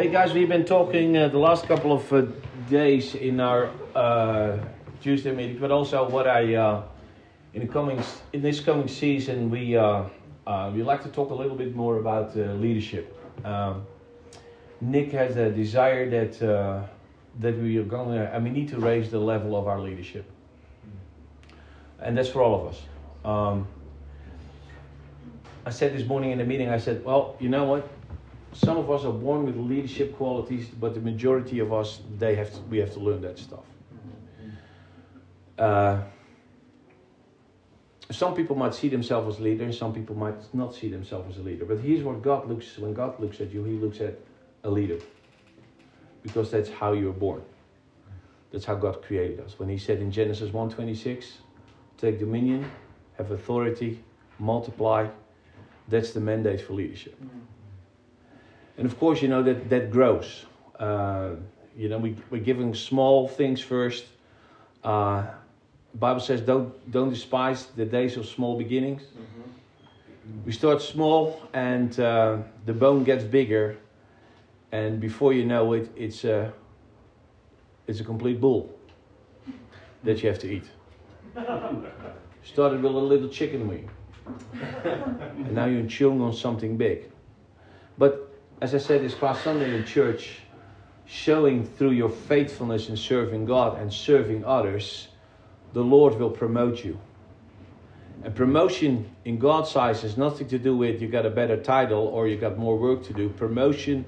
Hey guys, we've been talking uh, the last couple of uh, days in our uh, Tuesday meeting, but also what I uh, in the coming in this coming season we uh, uh, we like to talk a little bit more about leadership. Um, Nick has a desire that uh, that we are going to and we need to raise the level of our leadership, and that's for all of us. Um, I said this morning in the meeting, I said, well, you know what? Some of us are born with leadership qualities, but the majority of us, they have to, we have to learn that stuff. Uh, some people might see themselves as leader, and some people might not see themselves as a leader. But here's what God looks when God looks at you, He looks at a leader, because that's how you're born. That's how God created us. When He said in Genesis 1:26, "Take dominion, have authority, multiply." That's the mandate for leadership. And of course, you know that that grows. Uh, you know, we, we're giving small things first. Uh, Bible says, "Don't don't despise the days of small beginnings." We start small, and uh, the bone gets bigger, and before you know it, it's a it's a complete bull that you have to eat. Started with a little chicken wing, and now you're chewing on something big. But as I said this past Sunday in church, showing through your faithfulness in serving God and serving others, the Lord will promote you. And promotion in God's eyes has nothing to do with you got a better title or you got more work to do. Promotion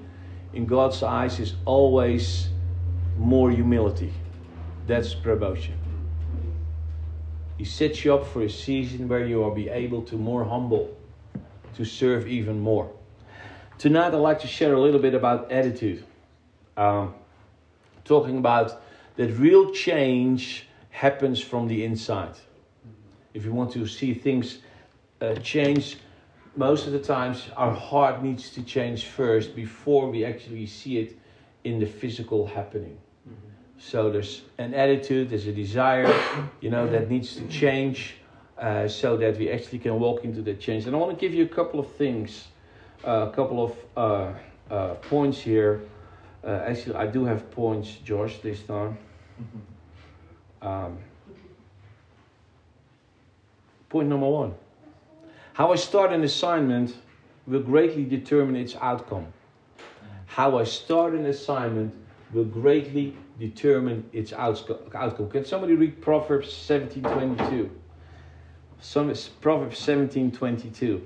in God's eyes is always more humility. That's promotion. He sets you up for a season where you will be able to more humble, to serve even more. Tonight, I'd like to share a little bit about attitude. Um, talking about that real change happens from the inside. If you want to see things uh, change, most of the times our heart needs to change first before we actually see it in the physical happening. So there's an attitude, there's a desire, you know, that needs to change uh, so that we actually can walk into that change. And I want to give you a couple of things, a couple of uh, uh, points here. Uh, actually, I do have points, George, this time. Um, point number one How I start an assignment will greatly determine its outcome. How I start an assignment will greatly determine its outcome. Can somebody read Proverbs 17:22? Some Proverbs 17:22.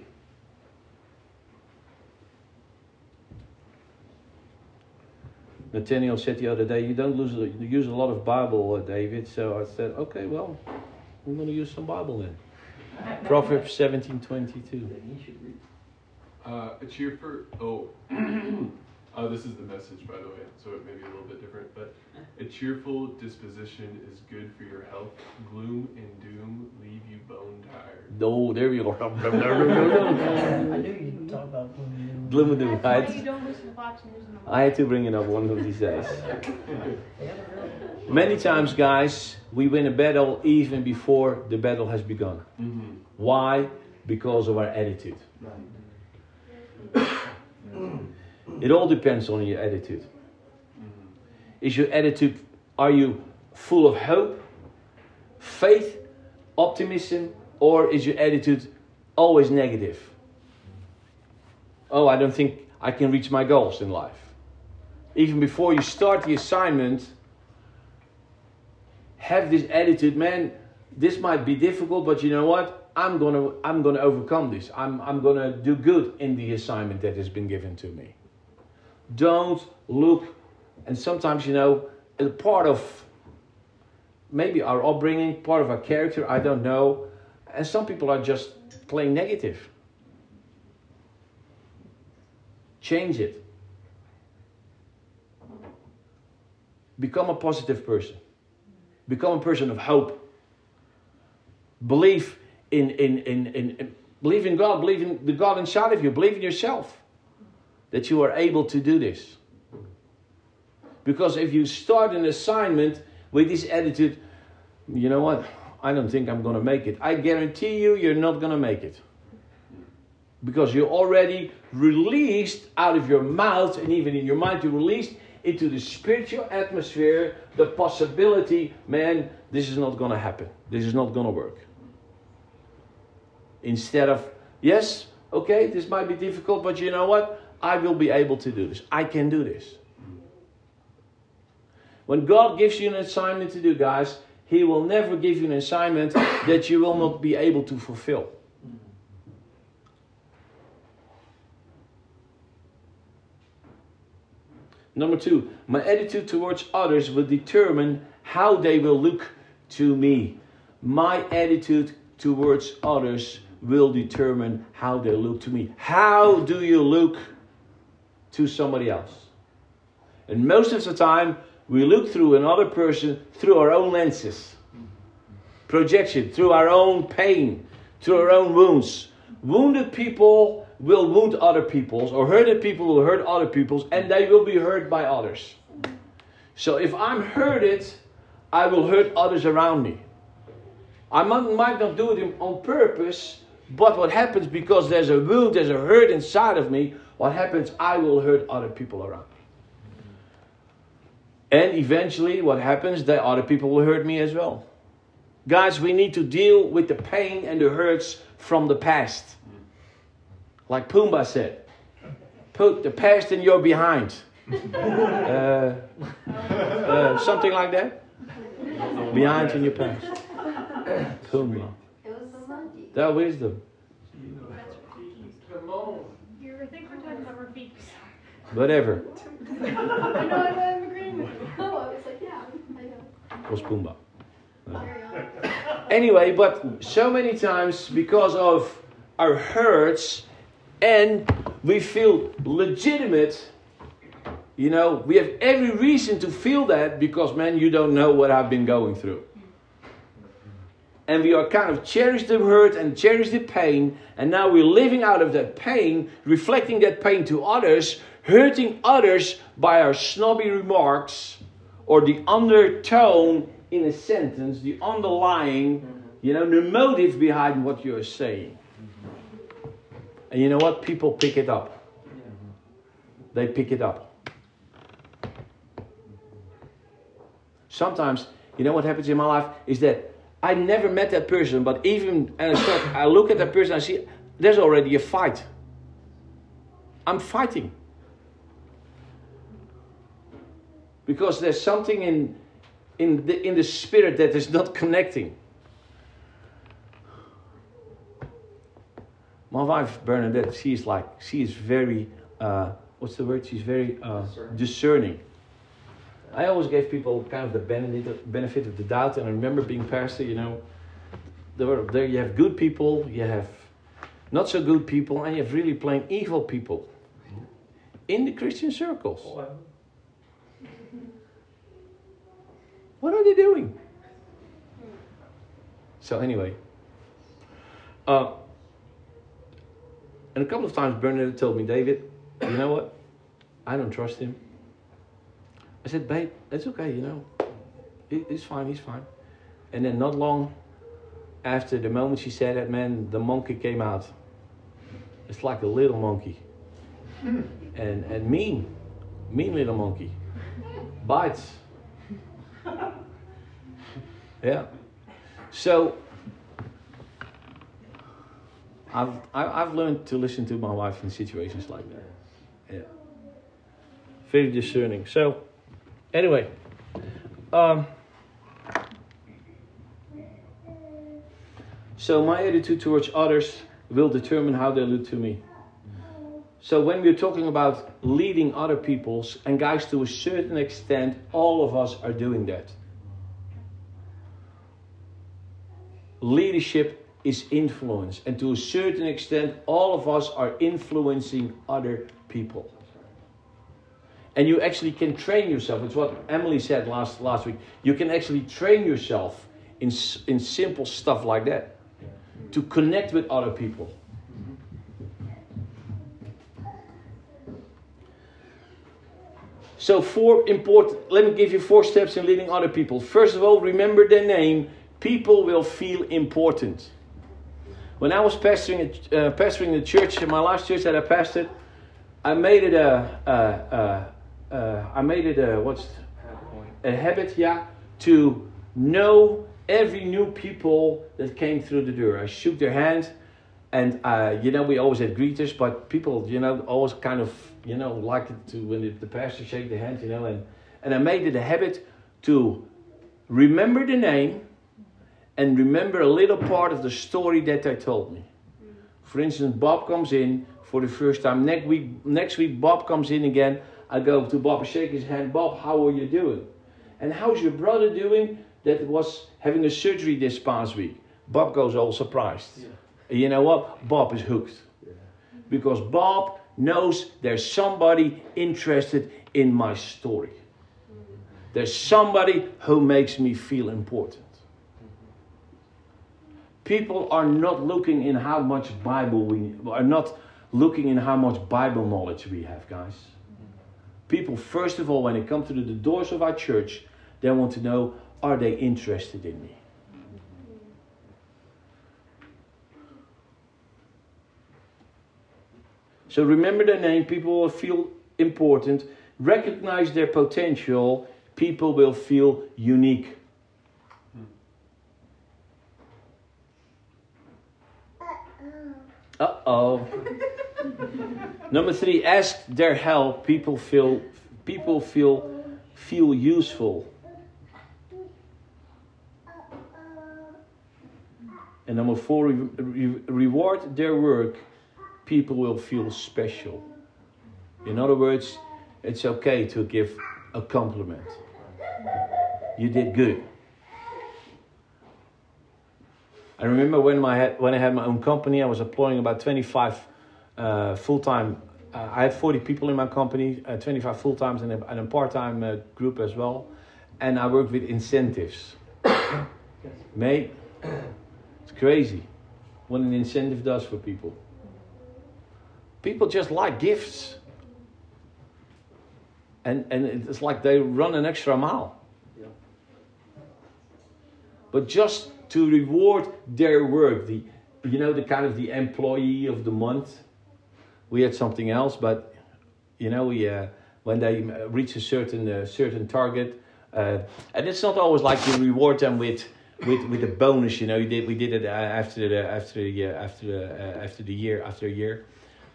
Nathaniel said the other day, "You don't lose, use a lot of Bible, uh, David." So I said, "Okay, well, I'm going to use some Bible then." Proverbs 17:22. Uh, a cheerful. Oh, uh, this is the message, by the way, so it may be a little bit different. But a cheerful disposition is good for your health. Gloom and doom leave you bone tired. No, there we go. I knew you'd talk about gloom Gloom and doom. That's I why you don't listen to Fox News in the morning. I had to bring it up one of these days. Many times, guys, we win a battle even before the battle has begun. Mm-hmm. Why? Because of our attitude. It all depends on your attitude. Is your attitude, are you full of hope, faith, optimism, or is your attitude always negative? Oh, I don't think I can reach my goals in life. Even before you start the assignment, have this attitude, man, this might be difficult, but you know what? I'm gonna I'm gonna overcome this. I'm I'm gonna do good in the assignment that has been given to me. Don't look and sometimes you know a part of maybe our upbringing, part of our character, I don't know. And some people are just plain negative. Change it. Become a positive person. Become a person of hope. Believe in, in, in, in, in believe in God, believe in the God inside of you, believe in yourself that you are able to do this. Because if you start an assignment with this attitude, you know what? I don't think I'm going to make it. I guarantee you, you're not going to make it. Because you're already released out of your mouth and even in your mind, you're released into the spiritual atmosphere the possibility, man, this is not going to happen. This is not going to work. Instead of, yes, okay, this might be difficult, but you know what? I will be able to do this. I can do this. When God gives you an assignment to do, guys, He will never give you an assignment that you will not be able to fulfill. Number two, my attitude towards others will determine how they will look to me. My attitude towards others will determine how they look to me. How do you look to somebody else? And most of the time, we look through another person through our own lenses. Projection, through our own pain, through our own wounds. Wounded people will wound other people's, or hurted people will hurt other people's, and they will be hurt by others. So if I'm hurted, I will hurt others around me. I might not do it on purpose, but what happens because there's a wound, there's a hurt inside of me, what happens, I will hurt other people around me. And eventually, what happens, the other people will hurt me as well. Guys, we need to deal with the pain and the hurts from the past. Like Pumbaa said, put the past in your behind. uh, uh, something like that. Behind in your past. Pumbaa. That wisdom. You think we're talking about feet. Whatever. I know I'm agreeing. Oh, I was like, yeah, I know. Was Pumbaa. Anyway, but so many times because of our hurts and we feel legitimate, you know, we have every reason to feel that because, man, you don't know what I've been going through. And we are kind of cherish the hurt and cherish the pain, and now we're living out of that pain, reflecting that pain to others, hurting others by our snobby remarks or the undertone in a sentence, the underlying, mm-hmm. you know, the motive behind what you're saying. Mm-hmm. And you know what? People pick it up. They pick it up. Sometimes, you know what happens in my life is that I never met that person, but even and I, look at that person, I see there's already a fight. I'm fighting because there's something in in the in the spirit that is not connecting. My wife Bernadette, she's like she is very uh, what's the word? She's very uh, discerning. I always gave people kind of the benefit, of the doubt, and I remember being pastor. You know, there, were, there you have good people, you have not so good people, and you have really plain evil people in the Christian circles. What are they doing? So anyway, uh, and a couple of times Bernard told me, David, you know what? I don't trust him. I said, babe, it's okay, you know. He's fine, he's fine. And then not long after the moment she said that, man, the monkey came out. It's like a little monkey. and and mean. Mean little monkey. Bites. yeah. So I've I've learned to listen to my wife in situations like that. Yeah. Very discerning. So anyway, um, so my attitude towards others will determine how they look to me. So when we're talking about leading other peoples, and guys, to a certain extent, all of us are doing that. Leadership is influence, and to a certain extent, all of us are influencing other people. And you actually can train yourself. It's what Emily said last, last week. You can actually train yourself in, in simple stuff like that to connect with other people. So, four important, let me give you four steps in leading other people. First of all, remember their name. People will feel important. When I was pastoring, uh, pastoring the church, my last church that I pastored, I made it a, a, a, a I made it a what's a habit, yeah, to know every new people that came through the door. I shook their hand, and uh, you know we always had greeters, but people, you know, always kind of, you know, liked it to when the, the pastor shake the hand, you know, and and I made it a habit to remember the name and remember a little part of the story that they told me. For instance, Bob comes in for the first time. Next week, next week Bob comes in again. I go to Bob shake his hand. Bob, how are you doing? And how's your brother doing that was having a surgery this past week? Bob goes all surprised. Yeah. You know what? Bob is hooked. Yeah. Because Bob knows there's somebody interested in my story. There's somebody who makes me feel important. People are not looking in how much Bible we are not looking in how much Bible knowledge we have, guys. People, first of all, when they come to the doors of our church, they want to know are they interested in me? So remember their name, people will feel important, recognize their potential, people will feel unique. Uh oh. Number three, ask their help. People feel people feel feel useful. And number four, re- re- reward their work. People will feel special. In other words, it's okay to give a compliment. You did good. I remember when, my, when I had my own company, I was employing about 25 uh, full time. Uh, I had 40 people in my company, uh, 25 full times and a, and a part time uh, group as well. And I worked with incentives. Mate, it's crazy what an incentive does for people. People just like gifts. And, and it's like they run an extra mile. But just to reward their work. The, you know, the kind of the employee of the month. We had something else, but you know, we uh, when they reach a certain uh, certain target, uh, and it's not always like you reward them with with with a bonus. You know, you did we did it uh, after the after the uh, after the uh, after the year after a year.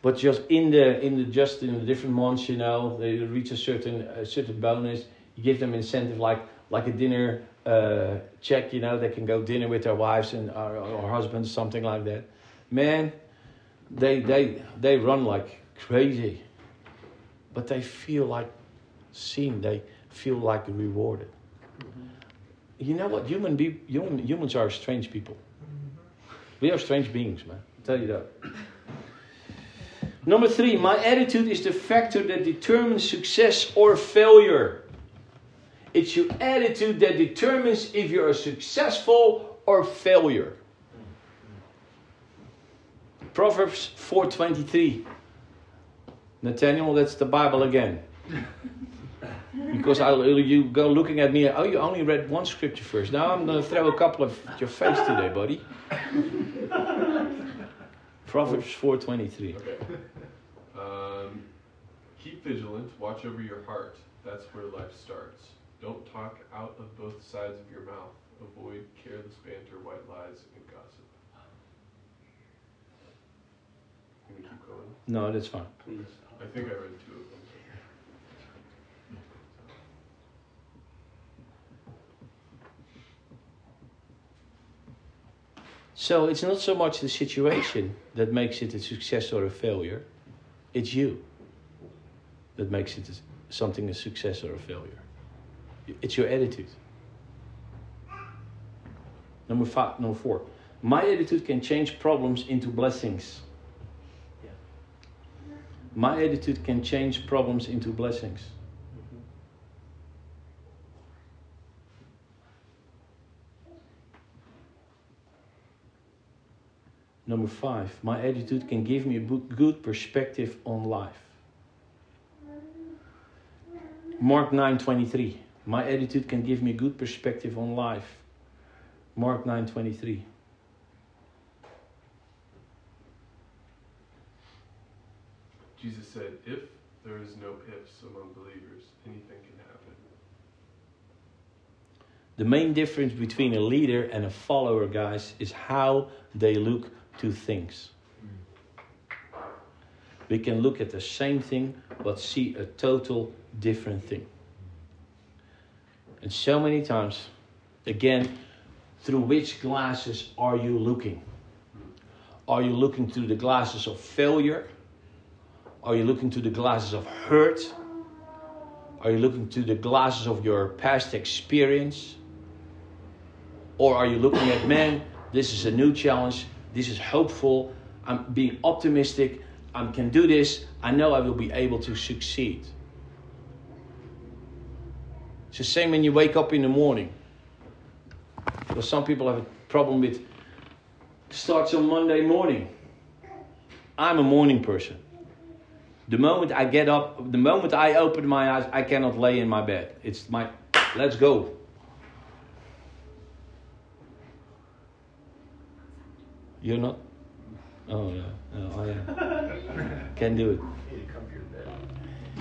But just in the in the just in the different months, you know, they reach a certain a certain bonus. You give them incentive like like a dinner uh, check, you know, they can go dinner with their wives and or, or husbands, something like that. Man, they they they run like crazy, but they feel like seen. They feel like rewarded. Mm-hmm. You know what? Human be human, humans are strange people. We are strange beings, man. I'll tell you that. Number three, my attitude is the factor that determines success or failure. It's your attitude that determines if you're a successful or failure. Proverbs 4:23. Nathaniel, that's the Bible again. because I, you go looking at me, oh, you only read one scripture first. Now I'm going to throw a couple of your face today, buddy. Proverbs 4:23. Okay. Um, keep vigilant. Watch over your heart. That's where life starts. Don't talk out of both sides of your mouth. Avoid careless banter, white lies, and gossip. Can we keep going? No, it is fine. Please. I think I read two of them. So it's not so much the situation that makes it a success or a failure, it's you that makes it something a success or a failure. It's your attitude. Number five, number four. My attitude can change problems into blessings. My attitude can change problems into blessings. Mm-hmm. Number five, my attitude can give me a good perspective on life. Mark 9 23. My attitude can give me a good perspective on life. Mark 9:23. Said, if there is no ifs among believers, anything can happen. The main difference between a leader and a follower, guys, is how they look to things. We can look at the same thing but see a total different thing. And so many times, again, through which glasses are you looking? Are you looking through the glasses of failure? Are you looking through the glasses of hurt? Are you looking through the glasses of your past experience? Or are you looking at, man, this is a new challenge, this is hopeful, I'm being optimistic, I can do this, I know I will be able to succeed. It's the same when you wake up in the morning. Because some people have a problem with starts on Monday morning. I'm a morning person. The moment I get up, the moment I open my eyes, I cannot lay in my bed. It's my, let's go. You're not? Oh, yeah. No, I am. Can do it.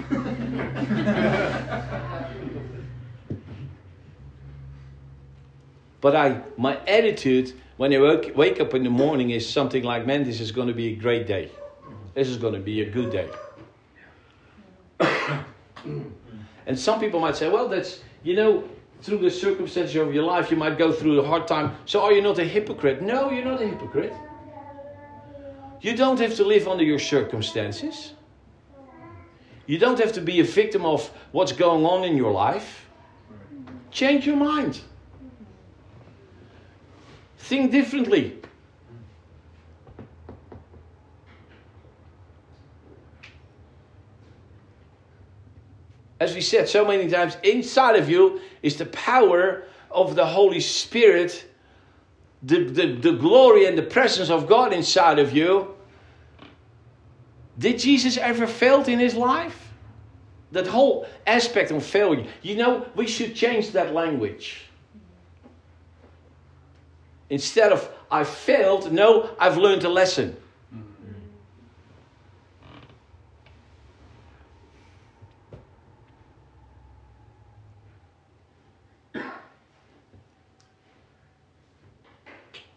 but I, my attitude when I wake, wake up in the morning is something like, man, this is going to be a great day. This is going to be a good day. And some people might say, well, that's, you know, through the circumstances of your life, you might go through a hard time. So are you not a hypocrite? No, you're not a hypocrite. You don't have to live under your circumstances. You don't have to be a victim of what's going on in your life. Change your mind. Think differently. As we said so many times, inside of you is the power of the Holy Spirit, the, the, the glory and the presence of God inside of you. Did Jesus ever fail in his life? That whole aspect of failure. You know, we should change that language. Instead of I failed, no, I've learned a lesson.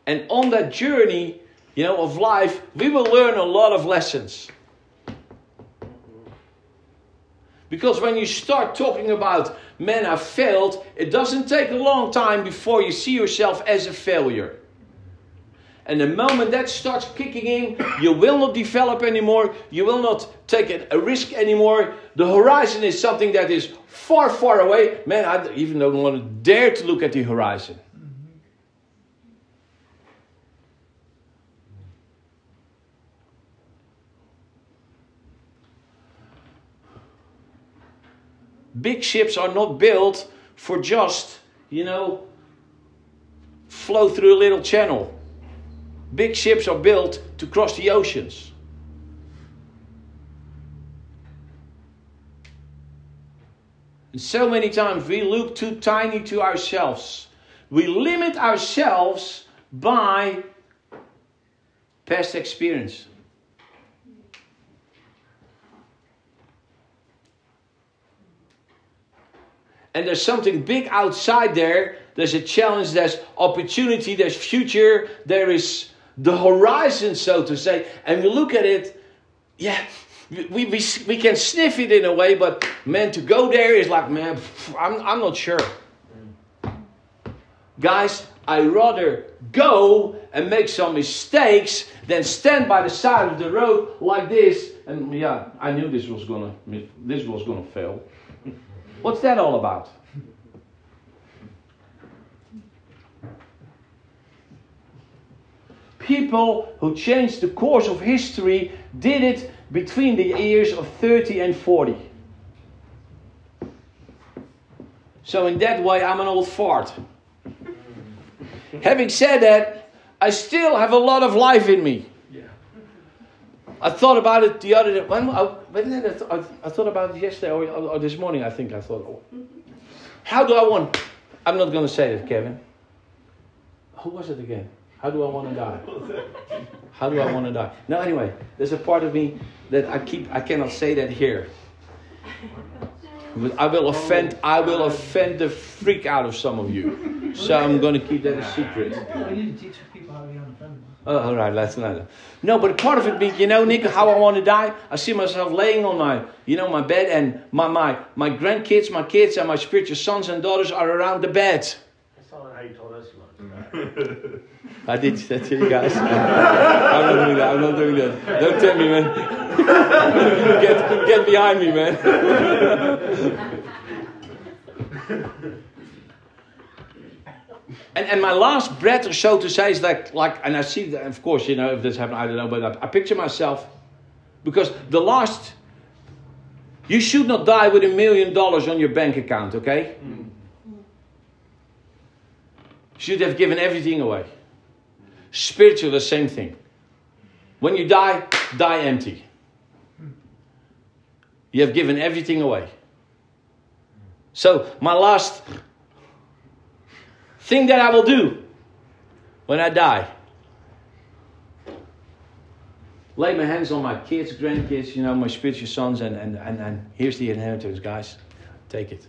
And on that journey, you know, of life, we will learn a lot of lessons. Because when you start talking about, man, I failed, it doesn't take a long time before you see yourself as a failure. And the moment that starts kicking in, you will not develop anymore. You will not take a risk anymore. The horizon is something that is far, far away. Man, I even don't want to dare to look at the horizon. Big ships are not built for just, you know, flow through a little channel. Big ships are built to cross the oceans. And so many times we look too tiny to ourselves. We limit ourselves by past experience. And there's something big outside there. There's a challenge, there's opportunity, there's future, there is the horizon, so to say. And we look at it, yeah, we, we, we can sniff it in a way, but man, to go there is like, man, I'm, I'm not sure. Guys, I'd rather go and make some mistakes than stand by the side of the road like this. And yeah, I knew this was gonna this was gonna fail. What's that all about? People who changed the course of history did it between the years of 30 and 40. So, in that way, I'm an old fart. Having said that, I still have a lot of life in me. I thought about it the other day. When, I, when I, th- I, thought about it yesterday or, or, this morning, I think I thought, oh, mm-hmm. how do I want? I'm not going to say it, Kevin. Who was it again? How do I want to die? How do I want to die? No, anyway, there's a part of me that I keep. I cannot say that here. But I will offend. I will offend the freak out of some of you. So I'm going to keep that a secret. Oh, all right, let's not. No, but part of it being, you know, Nick, how I want to die. I see myself laying on my, you know, my bed, and my my my grandkids, my kids, and my spiritual sons and daughters are around the bed. That's not how you told us you to die. I did that to you guys. I'm not doing that. I'm not doing that. Don't tell me, man. get get behind me, man. And, and my last breath, so to say, is like, like, and I see that, of course, you know, if this happened, I don't know, but I, I picture myself, because the last, you should not die with a million dollars on your bank account, okay? Mm. Should have given everything away. Spiritual, the same thing. When you die, die empty. You have given everything away. So, my last thing that I will do when I die. Lay my hands on my kids, grandkids, you know, my spiritual sons, and, and, and, and here's the inheritance, guys. Take it.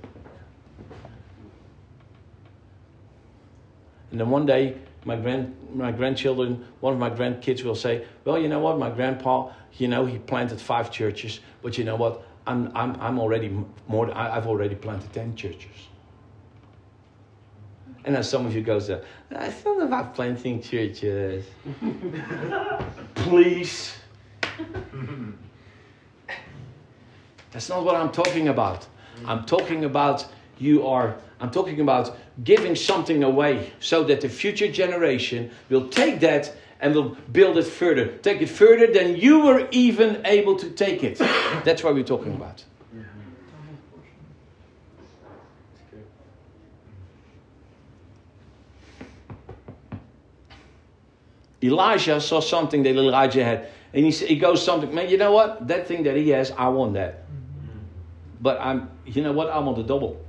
And then one day, my grand my grandchildren, one of my grandkids will say, "Well, you know what, my grandpa, you know, he planted five churches, but you know what, I'm I'm I'm already more. I've already planted ten churches." And then some of you goes, "I thought about planting churches." Please. That's not what I'm talking about. I'm talking about you are, I'm talking about giving something away so that the future generation will take that and will build it further. Take it further than you were even able to take it. That's what we're talking about. Elisha saw something that Elijah had. And he, s- he goes something, man, you know what? That thing that he has, I want that. But I'm, you know what? I want a double.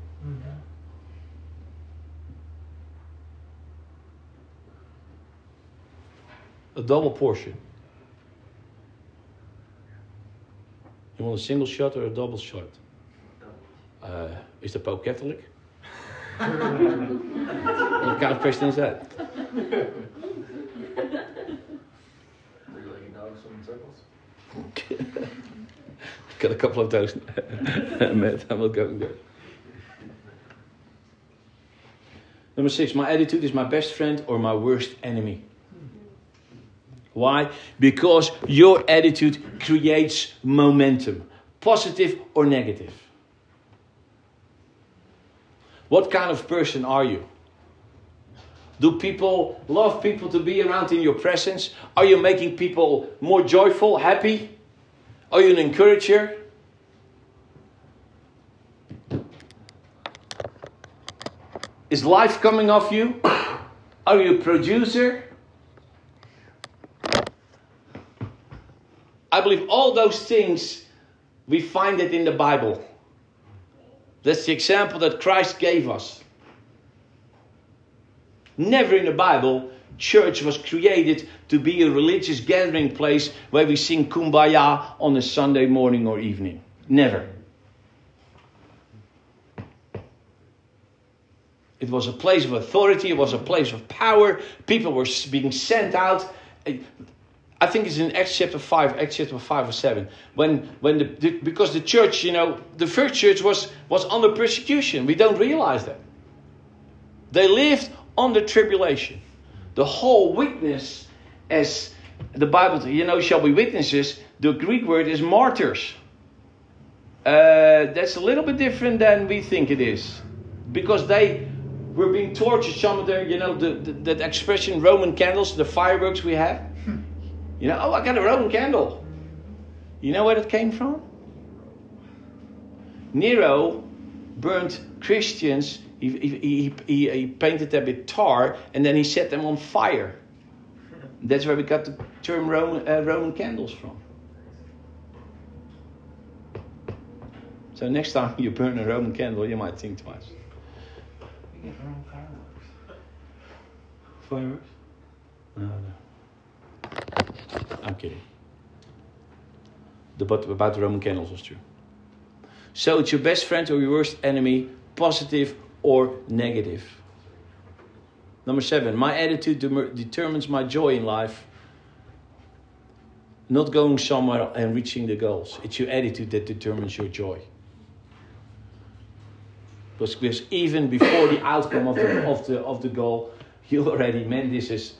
A double portion. You want a single shot or a double shot? Uh, is the Pope Catholic? what kind of question is that? Swimming circles? Got a couple of those, Matt. I'm not going there. Number six, my attitude is my best friend or my worst enemy. Why? Because your attitude creates momentum, positive or negative. What kind of person are you? Do people love people to be around in your presence? Are you making people more joyful, happy? Are you an encourager? Is life coming off you? Are you a producer? I believe all those things we find it in the Bible. That's the example that Christ gave us. Never in the Bible, church was created to be a religious gathering place where we sing kumbaya on a Sunday morning or evening. Never. It was a place of authority, it was a place of power. People were being sent out. I think it's in Acts chapter 5, Acts chapter 5 or 7. When, when the, the, because the church, you know, the first church was, was under persecution. We don't realize that. They lived under tribulation. The whole witness, as the Bible, you know, shall be witnesses, the Greek word is martyrs. Uh, that's a little bit different than we think it is. Because they were being tortured. Some of them, you know, the, the, that expression Roman candles, the fireworks we have. You know, oh, I got a Roman candle. You know where it came from? Nero burned Christians. He, he, he, he, painted them with tar and then he set them on fire. That's where we got the term Roman, uh, Roman candles from. So next time you burn a Roman candle, you might think twice. We get our fireworks. Fireworks? No, no. I'm kidding. The, but about the Roman candles was true. So it's your best friend or your worst enemy, positive or negative. Number seven, my attitude determines my joy in life. Not going somewhere and reaching the goals. It's your attitude that determines your joy. Because, because even before the outcome of the, of, the, of the goal, you already meant this is,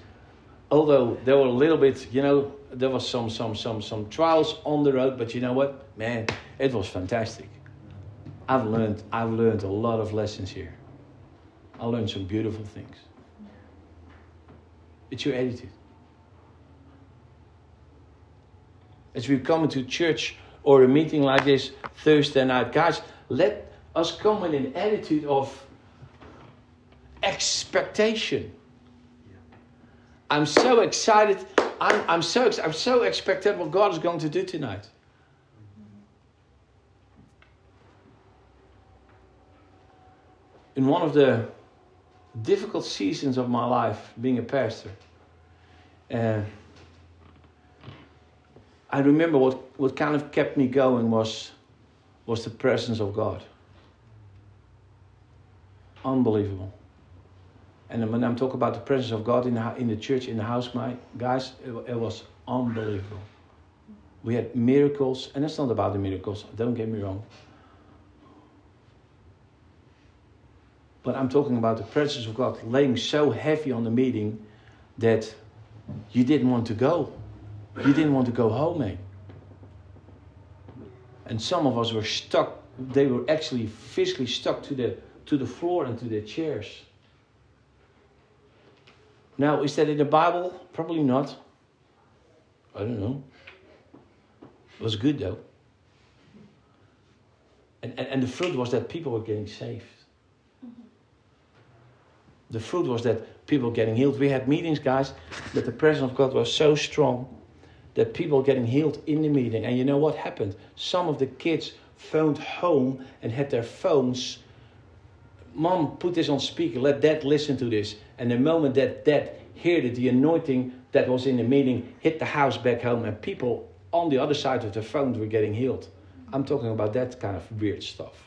although there were a little bit, you know, there was some, some, some, some trials on the road, but you know what? Man, it was fantastic. I've learned, I've learned a lot of lessons here. I learned some beautiful things. It's your attitude. As we come into church or a meeting like this Thursday night, guys, let us come with an attitude of expectation. I'm so excited. I'm, I'm so I'm so expectant what God is going to do tonight. In one of the difficult seasons of my life, being a pastor, uh, I remember what, what kind of kept me going was, was the presence of God. Unbelievable. And when I'm talking about the presence of God in the, in the church, in the house, my guys, it, it was unbelievable. We had miracles, and it's not about the miracles, don't get me wrong. But I'm talking about the presence of God laying so heavy on the meeting that you didn't want to go. You didn't want to go home, eh? And some of us were stuck, they were actually physically stuck to the, to the floor and to their chairs. Now, is that in the Bible? Probably not. I don't know. It was good though. And, and, and the fruit was that people were getting saved. The fruit was that people getting healed. We had meetings, guys, that the presence of God was so strong that people getting healed in the meeting. And you know what happened? Some of the kids phoned home and had their phones. Mom, put this on speaker. Let dad listen to this. And the moment that dad heard it, the anointing that was in the meeting hit the house back home, and people on the other side of the phone were getting healed. I'm talking about that kind of weird stuff.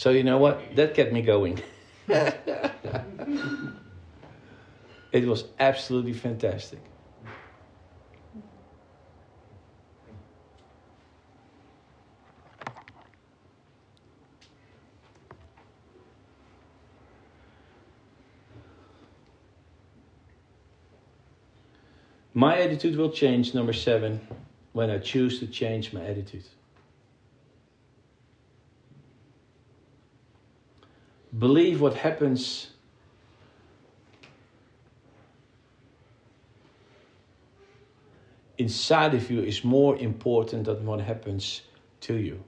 So, you know what? That kept me going. it was absolutely fantastic. My attitude will change, number seven, when I choose to change my attitude. Believe what happens inside of you is more important than what happens to you.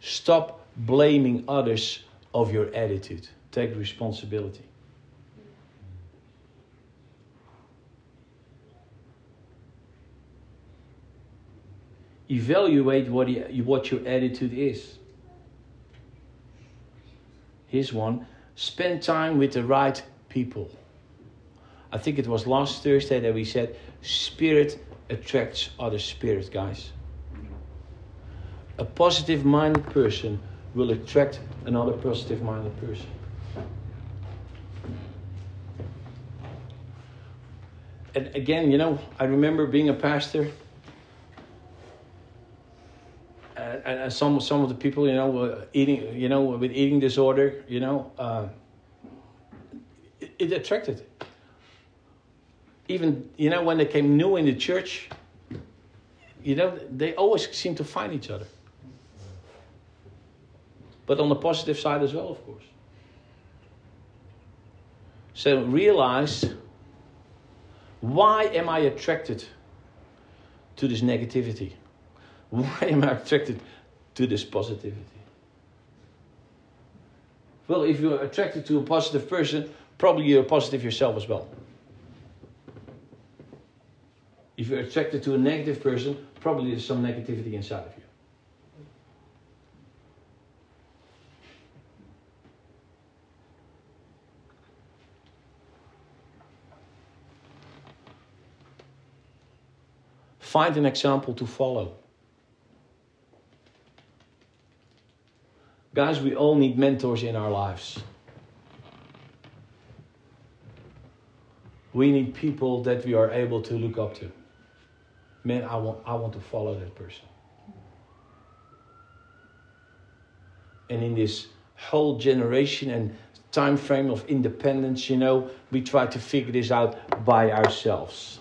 Stop blaming others of your attitude. Take responsibility. evaluate what, what your attitude is. Here's one spend time with the right people. I think it was last Thursday that we said spirit attracts other spirit, guys. A positive minded person will attract another positive minded person. And again, you know, I remember being a pastor and some some of the people, you know, eating, you know, with eating disorder, you know, uh, it, it, attracted. Even you know when they came new in the church, you know, they always seem to find each other. But on the positive side as well, of course. So realize why am I attracted to this negativity? Why am I attracted to this positivity? Well, if you're attracted to a positive person, probably you're positive yourself as well. If you're attracted to a negative person, probably there's some negativity inside of you. Find an example to follow. Guys, we all need mentors in our lives. We need people that we are able to look up to. Man, I want, I want to follow that person. And in this whole generation and time frame of independence, you know, we try to figure this out by ourselves.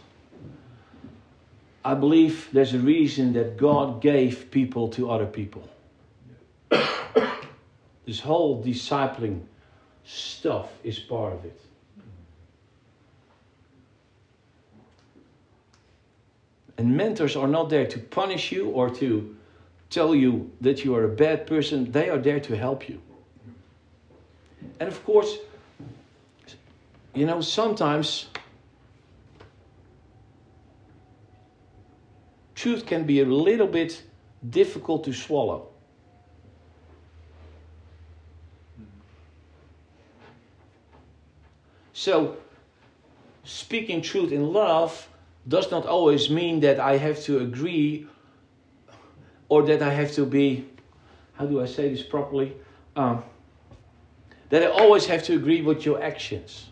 I believe there's a reason that God gave people to other people. This whole discipling stuff is part of it. And mentors are not there to punish you or to tell you that you are a bad person, they are there to help you. And of course, you know, sometimes truth can be a little bit difficult to swallow. So, speaking truth in love does not always mean that I have to agree or that I have to be, how do I say this properly? Um, that I always have to agree with your actions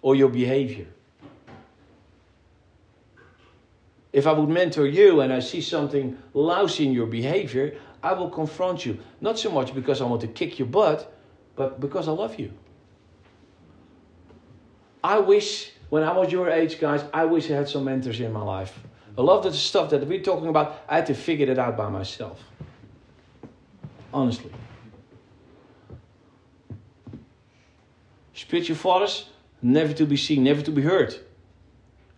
or your behavior. If I would mentor you and I see something lousy in your behavior, I will confront you. Not so much because I want to kick your butt, but because I love you. I wish, when I was your age, guys, I wish I had some mentors in my life. A lot of the stuff that we're talking about, I had to figure it out by myself. Honestly. Spiritual fathers, never to be seen, never to be heard.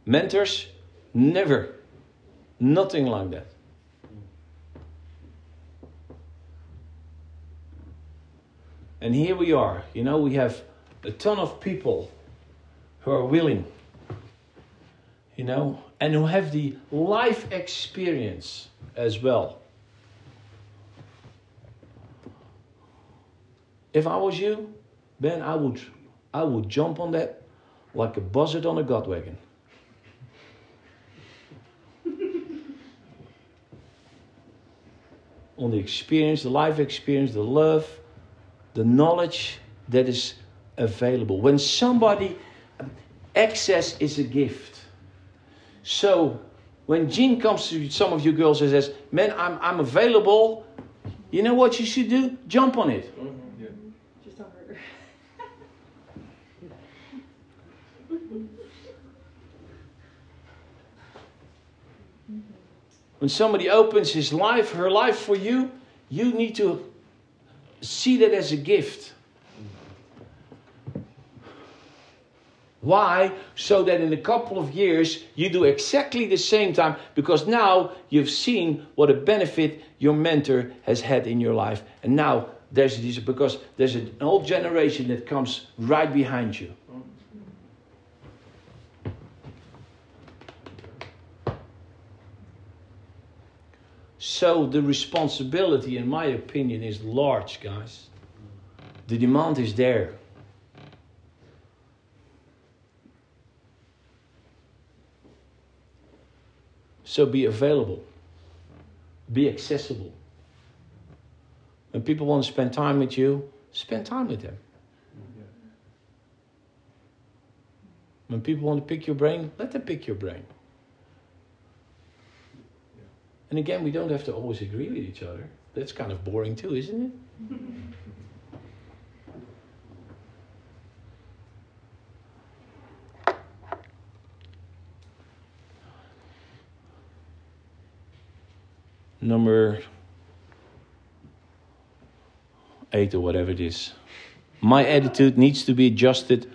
Mentors, never. Nothing like that. And here we are. You know, we have a ton of people who are willing, you know, and who have the life experience as well. If I was you, Ben, I would, I would jump on that like a buzzard on a god wagon. on the experience, the life experience, the love, the knowledge that is available. When somebody, access is a gift. So when Jean comes to some of you girls and says, Man, I'm, I'm available, you know what you should do? Jump on it. Just don't hurt her. When somebody opens his life, her life for you, you need to see that as a gift. Why? So that in a couple of years you do exactly the same time because now you've seen what a benefit your mentor has had in your life. And now there's this because there's an old generation that comes right behind you. So the responsibility, in my opinion, is large, guys. The demand is there. So be available, be accessible. When people want to spend time with you, spend time with them. When people want to pick your brain, let them pick your brain. And again, we don't have to always agree with each other. That's kind of boring too, isn't it? Number eight or whatever it is. My attitude needs to be adjusted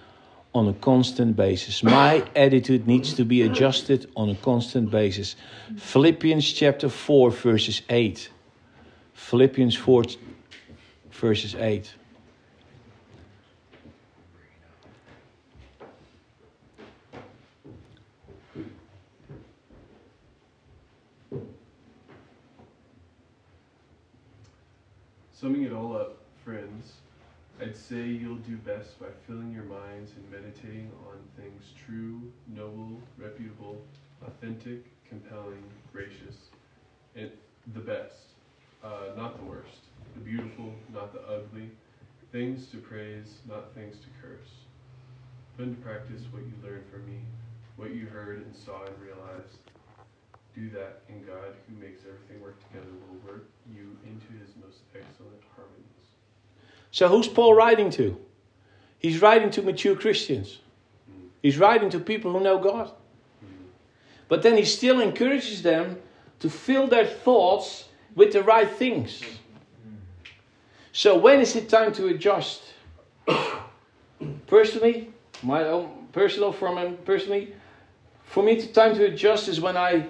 on a constant basis. My attitude needs to be adjusted on a constant basis. Philippians chapter 4, verses 8. Philippians 4, verses 8. Summing it all up, friends, I'd say you'll do best by filling your minds and meditating on things true, noble, reputable, authentic, compelling, gracious, and the best, uh, not the worst, the beautiful, not the ugly, things to praise, not things to curse. Put into practice what you learned from me, what you heard and saw and realized. Do that, and God, who makes everything work together, will work you into his most excellent harmonies. So, who's Paul writing to? He's writing to mature Christians. He's writing to people who know God. But then he still encourages them to fill their thoughts with the right things. So, when is it time to adjust? personally, my own personal, me, personally, for me, the time to adjust is when I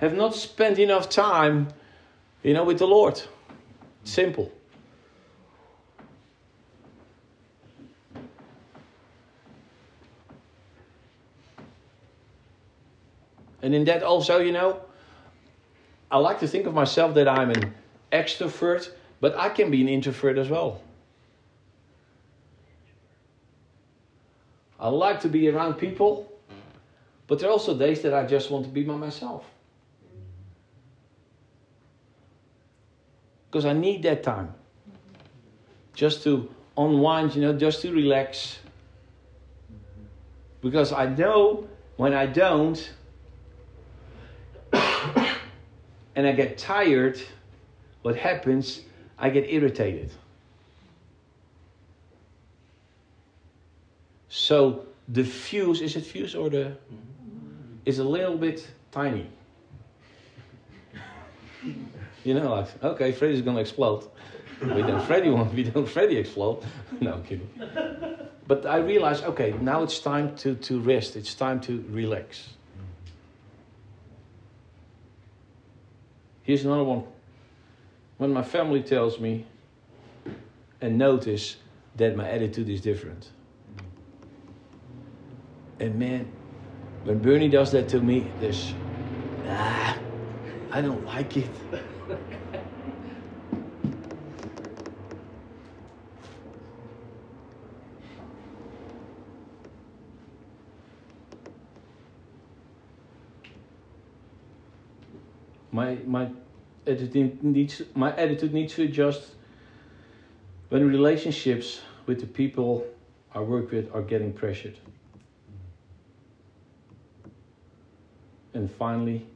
have not spent enough time, you know, with the Lord. Simple. And in that also, you know, I like to think of myself that I'm an extrovert, but I can be an introvert as well. I like to be around people, but there are also days that I just want to be by myself. Because I need that time. Just to unwind, you know, just to relax. Because I know when I don't, and I get tired, what happens? I get irritated. So the fuse, is it fuse or the, is a little bit tiny. You know, like, okay, Freddy's gonna explode. We don't Freddy want, we don't Freddy explode. No, I'm kidding. But I realized, okay, now it's time to, to rest. It's time to relax. Here's another one. When my family tells me and notice that my attitude is different. And man, when Bernie does that to me, there's, ah, I don't like it. my my attitude needs my attitude needs to adjust when relationships with the people I work with are getting pressured. And finally,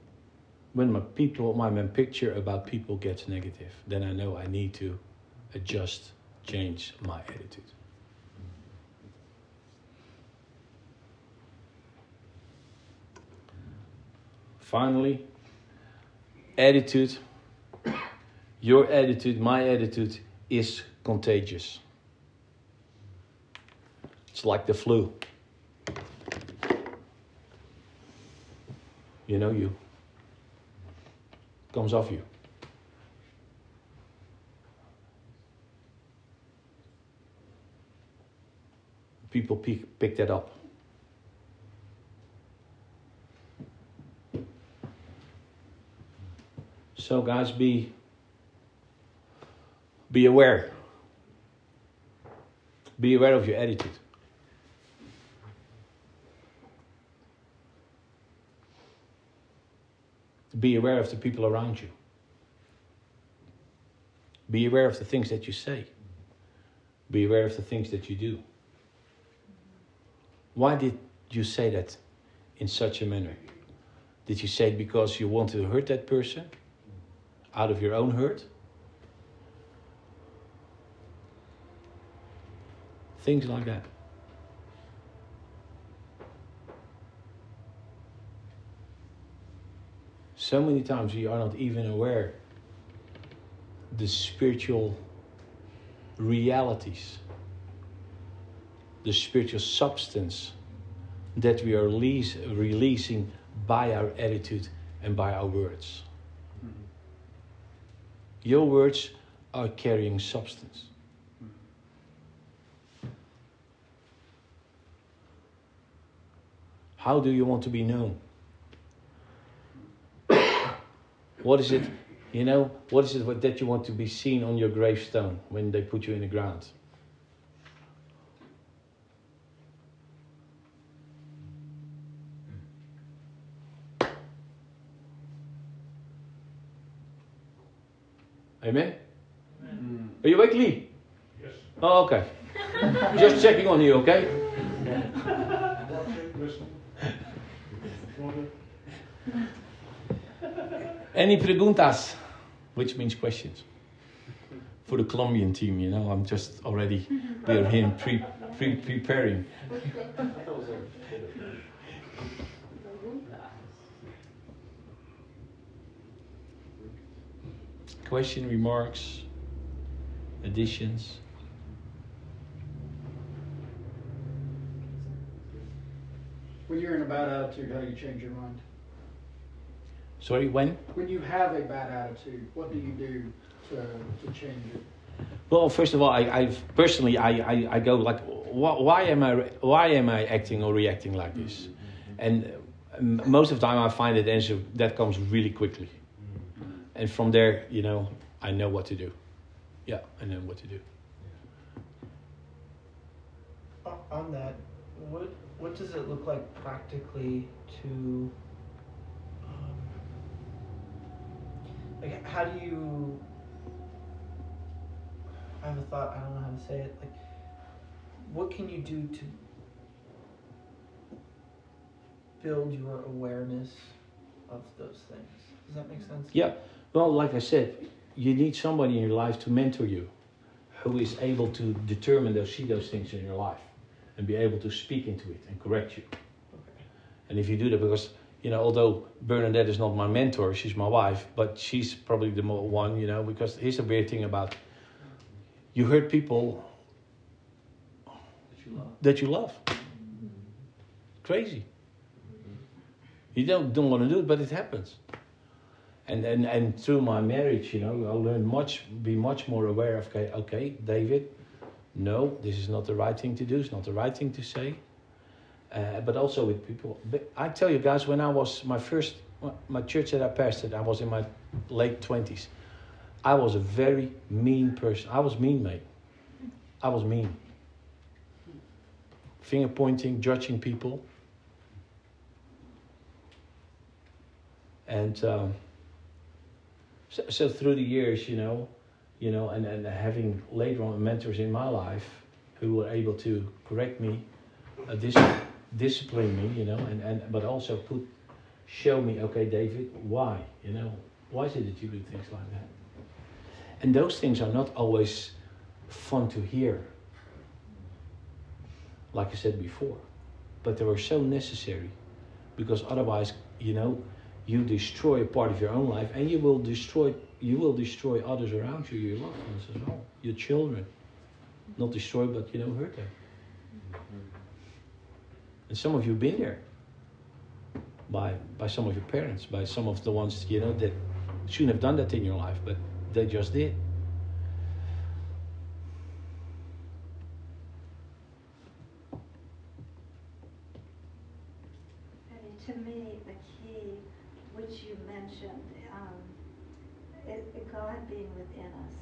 when my people, my, my picture about people gets negative, then I know I need to adjust, change my attitude. Finally, attitude, your attitude, my attitude is contagious. It's like the flu. You know, you comes off you. People pick, pick that up. So guys, be be aware. Be aware of your attitude. Be aware of the people around you. Be aware of the things that you say. Be aware of the things that you do. Why did you say that in such a manner? Did you say it because you want to hurt that person? Out of your own hurt? Things like that. So many times we are not even aware the spiritual realities, the spiritual substance that we are release, releasing by our attitude and by our words. Your words are carrying substance. How do you want to be known? what is it, you know, what is it that you want to be seen on your gravestone when they put you in the ground? Amen? Mm. Are you awake, Lee? Yes. Oh, okay. Just checking on you, okay? Any preguntas? Which means questions. For the Colombian team, you know, I'm just already, we're here pre, pre, preparing. That was a Question, remarks, additions. When you're in a bad attitude, how do you change your mind? Sorry, when? When you have a bad attitude, what do you do to, to change it? Well, first of all, I, I personally, I, I, I go like, why, why am I, why am I acting or reacting like this? And um, most of the time, I find that answer that comes really quickly, and from there, you know, I know what to do. Yeah, I know what to do. On that, what what does it look like practically to um, like how do you I have a thought, I don't know how to say it. Like what can you do to build your awareness of those things? Does that make sense? Yeah. Well, like I said, you need somebody in your life to mentor you, who is able to determine those, see those things in your life, and be able to speak into it and correct you. Okay. And if you do that, because you know, although Bernadette is not my mentor, she's my wife, but she's probably the more one, you know, because here's a weird thing about you hurt people that you love. that you love. Crazy. You don't don't want to do it, but it happens. And and and through my marriage, you know, I learned much, be much more aware of okay, okay, David, no, this is not the right thing to do. It's not the right thing to say. Uh, but also with people. But I tell you guys, when I was my first, my church that I pastored, I was in my late twenties. I was a very mean person. I was mean, mate. I was mean. Finger pointing, judging people. And um, so, so through the years, you know, you know, and, and having later on mentors in my life who were able to correct me, uh, dis- discipline me, you know, and, and but also put show me, okay, David, why, you know, why is it that you do things like that? And those things are not always fun to hear, like I said before, but they were so necessary because otherwise, you know, you destroy a part of your own life and you will destroy you will destroy others around you, your loved ones as well, your children. Not destroy, but you know, hurt them. And some of you have been there by by some of your parents, by some of the ones you know that shouldn't have done that in your life, but they just did. I mean, to me, the key, which you mentioned, um, is God being within us.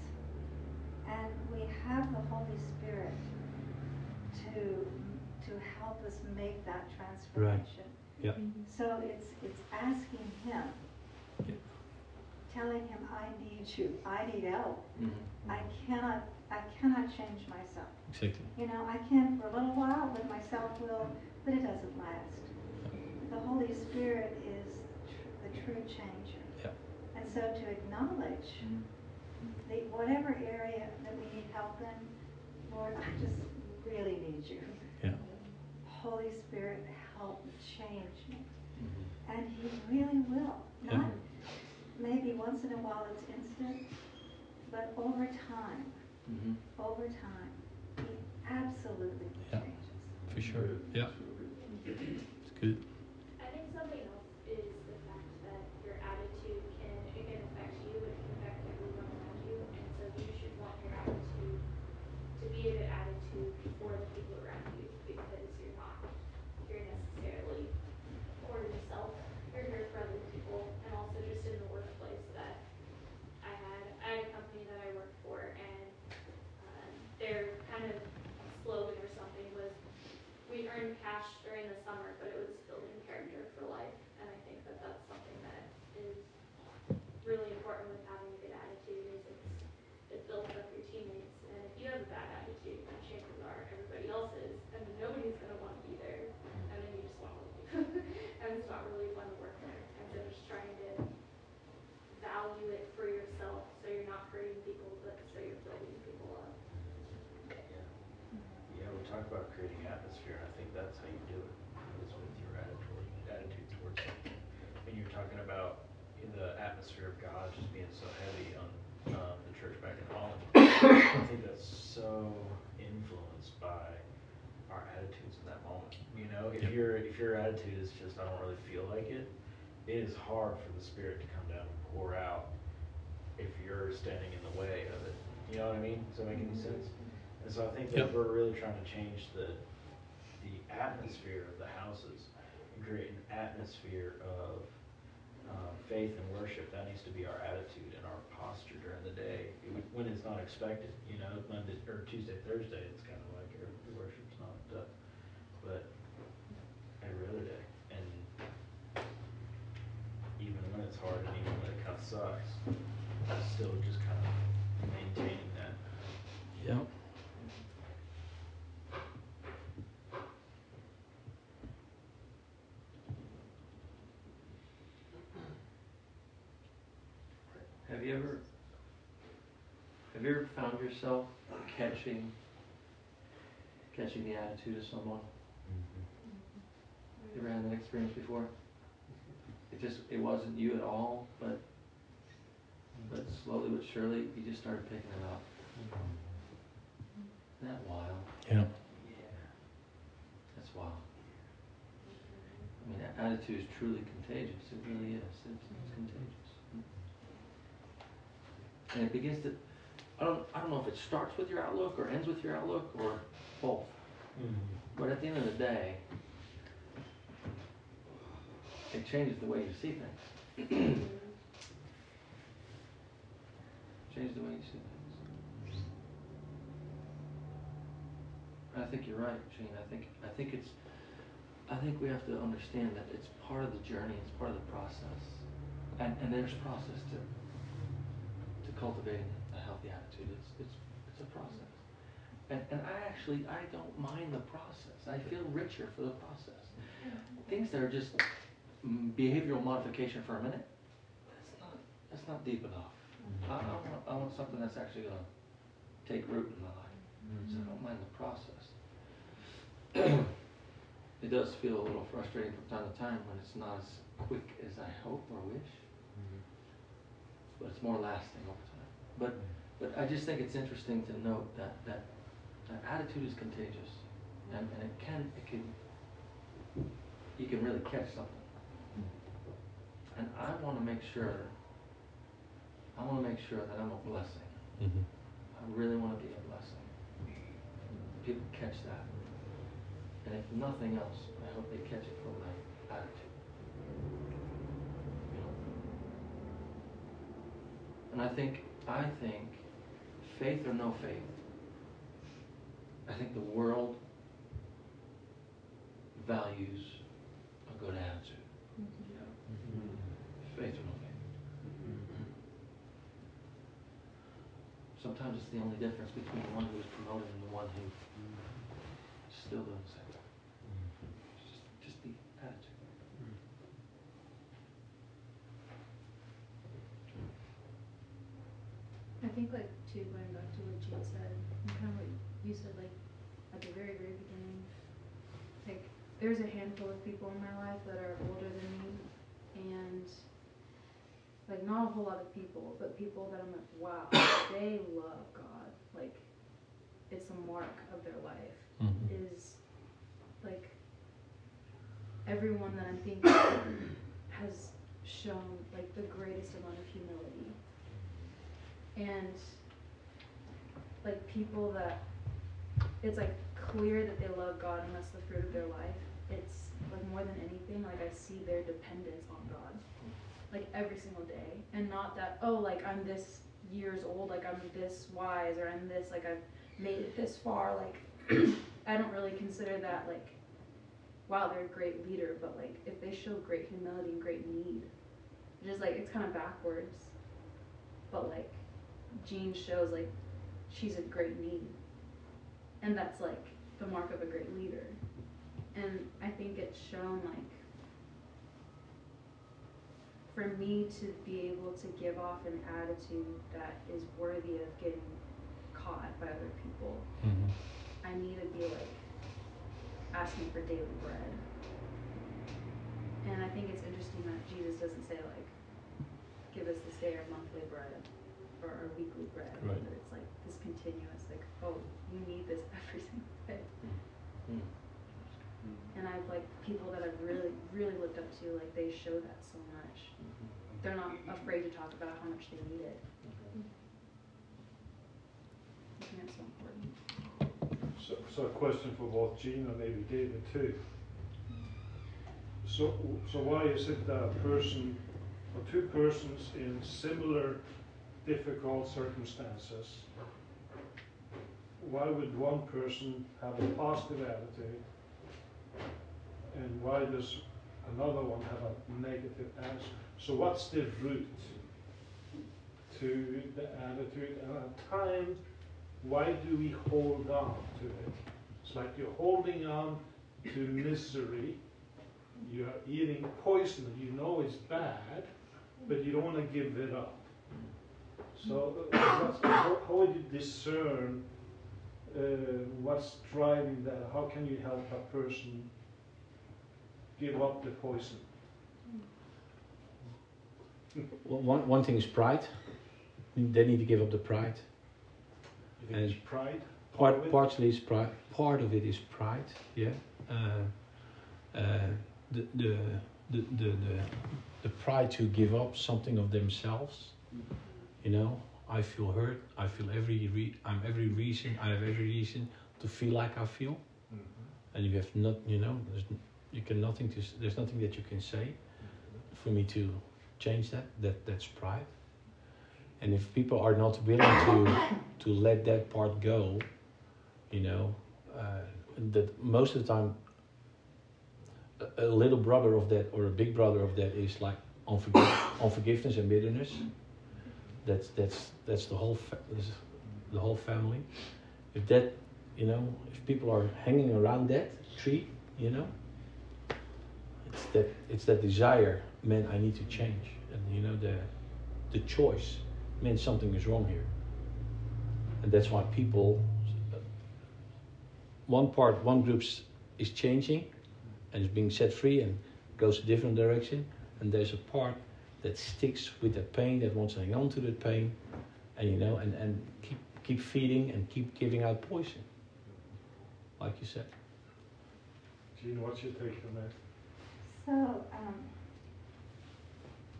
And we have the Holy Spirit to, to help us make that transformation. Right. Yeah. So it's, it's asking Him, Yeah. telling Him, I need you, I need help. Mm-hmm. I cannot, I cannot change myself. Exactly. You know, I can for a little while with my self-will, but it doesn't last. The Holy Spirit is tr- the true changer. Yeah. And so to acknowledge the, whatever area that we need help in, Lord, I just really need you. Yeah. Holy Spirit, help change me. And He really will. Yeah. Not maybe once in a while it's instant, but over time, Mm-hmm. over time, He absolutely Yeah. changes. For sure. Yeah. It's good. I think something else is the fact that your attitude can, it can affect you, it can affect everyone around you, and so you should want your attitude to be a good attitude for the people around you, because you're not here necessarily for yourself, you're here for other people, and also just in the workplace that I had, I had a company that I worked for, and, um, their kind of slogan or something was, we earned cash during the summer, but it was filled atmosphere of God just being so heavy on um, the church back in Holland. I think that's so influenced by our attitudes in that moment. You know, if Yep. your if your attitude is just I don't really feel like it, it is hard for the Spirit to come down and pour out if you're standing in the way of it. You know what I mean? Does that make any sense? And so I think that Yep. we're really trying to change the the atmosphere of the houses and create an atmosphere of uh, faith and worship. That needs to be our attitude and our posture during the day It when it's not expected. You know, Monday or Tuesday, Thursday, it's kind of like every worship's not, but every other day. And even when it's hard and even when it kind of sucks, still just kind of maintaining that. Yeah. Have you ever, have you ever found yourself catching, catching the attitude of someone? Mm-hmm. You ever had that experience before? It just, it wasn't you at all, but, but slowly but surely, you just started picking it up. Isn't that wild? Yeah. That's wild. I mean, that attitude is truly contagious. It really is. It's, it's contagious. Mm-hmm. And it begins to, I don't, I don't know if it starts with your outlook or ends with your outlook or both. Mm-hmm. But at the end of the day, it changes the way you see things. Mm-hmm. changes the way you see things. I think you're right, Gene. I think I think it's I think we have to understand that it's part of the journey, it's part of the process. And and there's process to to cultivating healthy attitude. It's it's it's a process. And and I actually I don't mind the process. I feel richer for the process. Things that are just mm, behavioral modification for a minute, that's not that's not deep enough. I, I want I want something that's actually gonna take root in my life. So I mm-hmm. don't mind the process. it does feel a little frustrating from time to time when it's not as quick as I hope or wish, mm-hmm. but it's more lasting over time. But mm-hmm. But I just think it's interesting to note that that, that attitude is contagious, and, and it can it can you can really catch something. And I want to make sure I want to make sure that I'm a blessing. Mm-hmm. I really want to be a blessing. People catch that. And if nothing else, I hope they catch it from my attitude. You know? And I think, I think, faith or no faith, I think the world values a good attitude. Mm-hmm. Faith or no faith. Mm-hmm. Sometimes it's the only difference between the one who is promoted and the one who still doing the same thing. It's just, just the attitude. I think like too going back to what Gene said, and kind of what you said like at the very very beginning. Like there's a handful of people in my life that are older than me, and like not a whole lot of people, but people that I'm like, wow, they love God. Like it's a mark of their life Mm-hmm. is like everyone that I'm thinking of has shown like the greatest amount of humility. And like people that it's like clear that they love God and that's the fruit of their life. It's like more than anything, like I see their dependence on God. Like every single day. And not that, oh like I'm this years old, like I'm this wise or I'm this like I've made it this far, like I don't really consider that like, wow, they're a great leader, but like if they show great humility and great need, just like it's kind of backwards. But like, Jean shows like she's a great need, and that's like the mark of a great leader. And I think it's shown like for me to be able to give off an attitude that is worthy of getting caught by other people. Mm-hmm. I need to be like asking for daily bread. And I think it's interesting that Jesus doesn't say like, give us this day our monthly bread or our weekly bread. Right. But it's like continuous, like, oh, you need this every single day. Mm. And I've like people that I've really, really looked up to, like they show that so much. They're not afraid to talk about how much they need it. I think that's so important. So, so a question for both Gene and maybe David too. So, so why is it that a person, or two persons in similar difficult circumstances, why would one person have a positive attitude and why does another one have a negative attitude? So what's the root to the attitude and at times why do we hold on to it? It's like you're holding on to misery. You're eating poison that you know is bad, but you don't want to give it up. So, how, how would you discern uh, what's driving that? How can you help a person give up the poison? Well, one, one thing is pride. They need to give up the pride. Think it's And pride? part of Part, partially is pride. Part of it is pride. Yeah. Uh, uh, the, the, the, the, the, the pride to give up something of themselves. You know, I feel hurt. I feel every re- I'm every reason. I have every reason to feel like I feel. Mhm. And you have not. You know, there's n- you can nothing to. There's nothing that you can say for me to change that. That that's pride. And if people are not willing to to let that part go, you know, uh, that most of the time, a, a little brother of that or a big brother of that is like unforgiv- unforgiveness and bitterness. That's that's that's the whole fa- the whole family. If that, you know, if people are hanging around that tree, you know, it's that it's that desire. Man, I need to change, and you know the the choice. Man, something is wrong here, and that's why people. One part, one group is changing, and is being set free and goes a different direction, and there's a part that sticks with the pain, that wants to hang on to that pain, and you know, and, and keep keep feeding and keep giving out poison. Like you said. Gene, what's your take on that? So, um,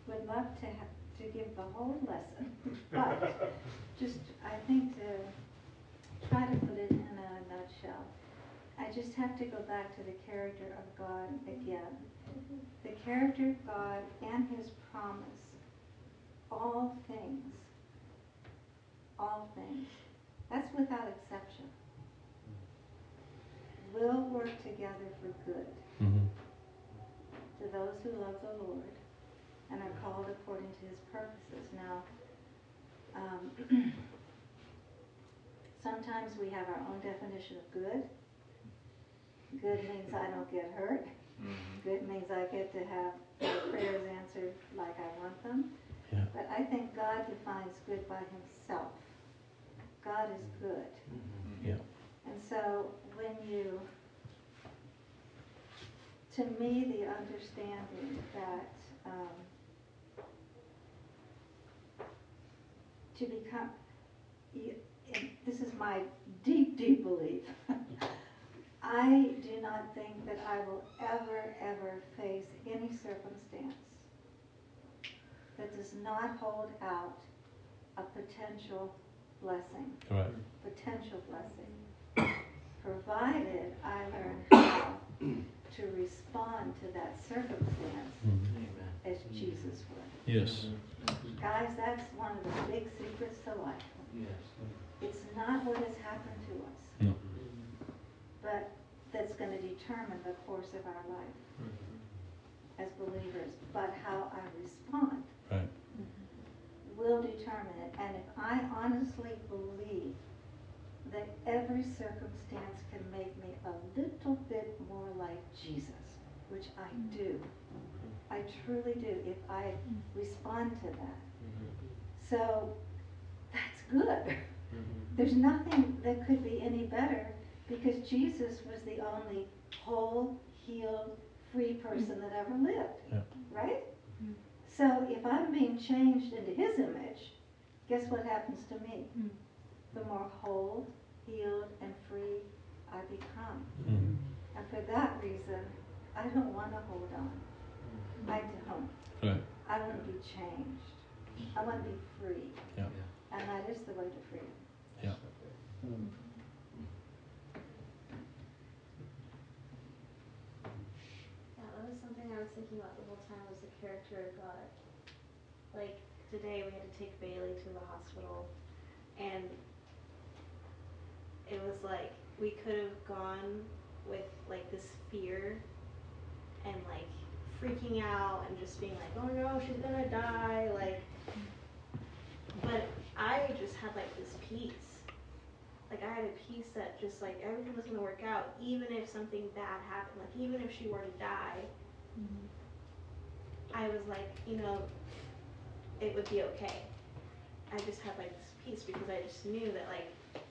would love to have, to give the whole lesson, but just, I think to try to put it in a nutshell, I just have to go back to the character of God again. The character of God and His promise, all things, all things, that's without exception, will work together for good Mm-hmm. to those who love the Lord and are called according to his purposes. Now, um, sometimes we have our own definition of good. Good means I don't get hurt. Good means I get to have my prayers answered like I want them. Yeah. But I think God defines good by himself. God is good. Yeah. And so when you, to me, the understanding that um, to become, you- this is my deep, deep belief. I do not think that I will ever, ever face any circumstance that does not hold out a potential blessing Right. potential blessing, provided I learn how to respond to that circumstance Mm-hmm. Amen. as Jesus would. Yes. Guys, that's one of the big secrets to life. Yes. It's not what has happened to us, No. But that's going to determine the course of our life mm-hmm. as believers, but how I respond Right. will determine it. And if I honestly believe that every circumstance can make me a little bit more like Jesus, which I do, mm-hmm. I truly do, if I mm-hmm. respond to that. So that's good. There's nothing that could be any better because Jesus was the only whole, healed, free person that ever lived. Yeah. Right? So if I'm being changed into his image, guess what happens to me? Mm. The more whole, healed, and free I become. Mhm. And for that reason, I don't want to hold on. I don't. Right. I want to be changed. I want to be free. Yeah. And that is the way to freedom. Yeah. Yeah, that was something I was thinking about the whole time was the character of God. Like today we had to take Bailey to the hospital and it was like we could have gone with like this fear and like freaking out and just being like, Oh no, she's gonna die like but I just had like this peace. Like I had a peace that just like everything was gonna work out, even if something bad happened. Like even if she were to die, Mm-hmm. I was like, you know, it would be okay. I just had like this peace because I just knew that like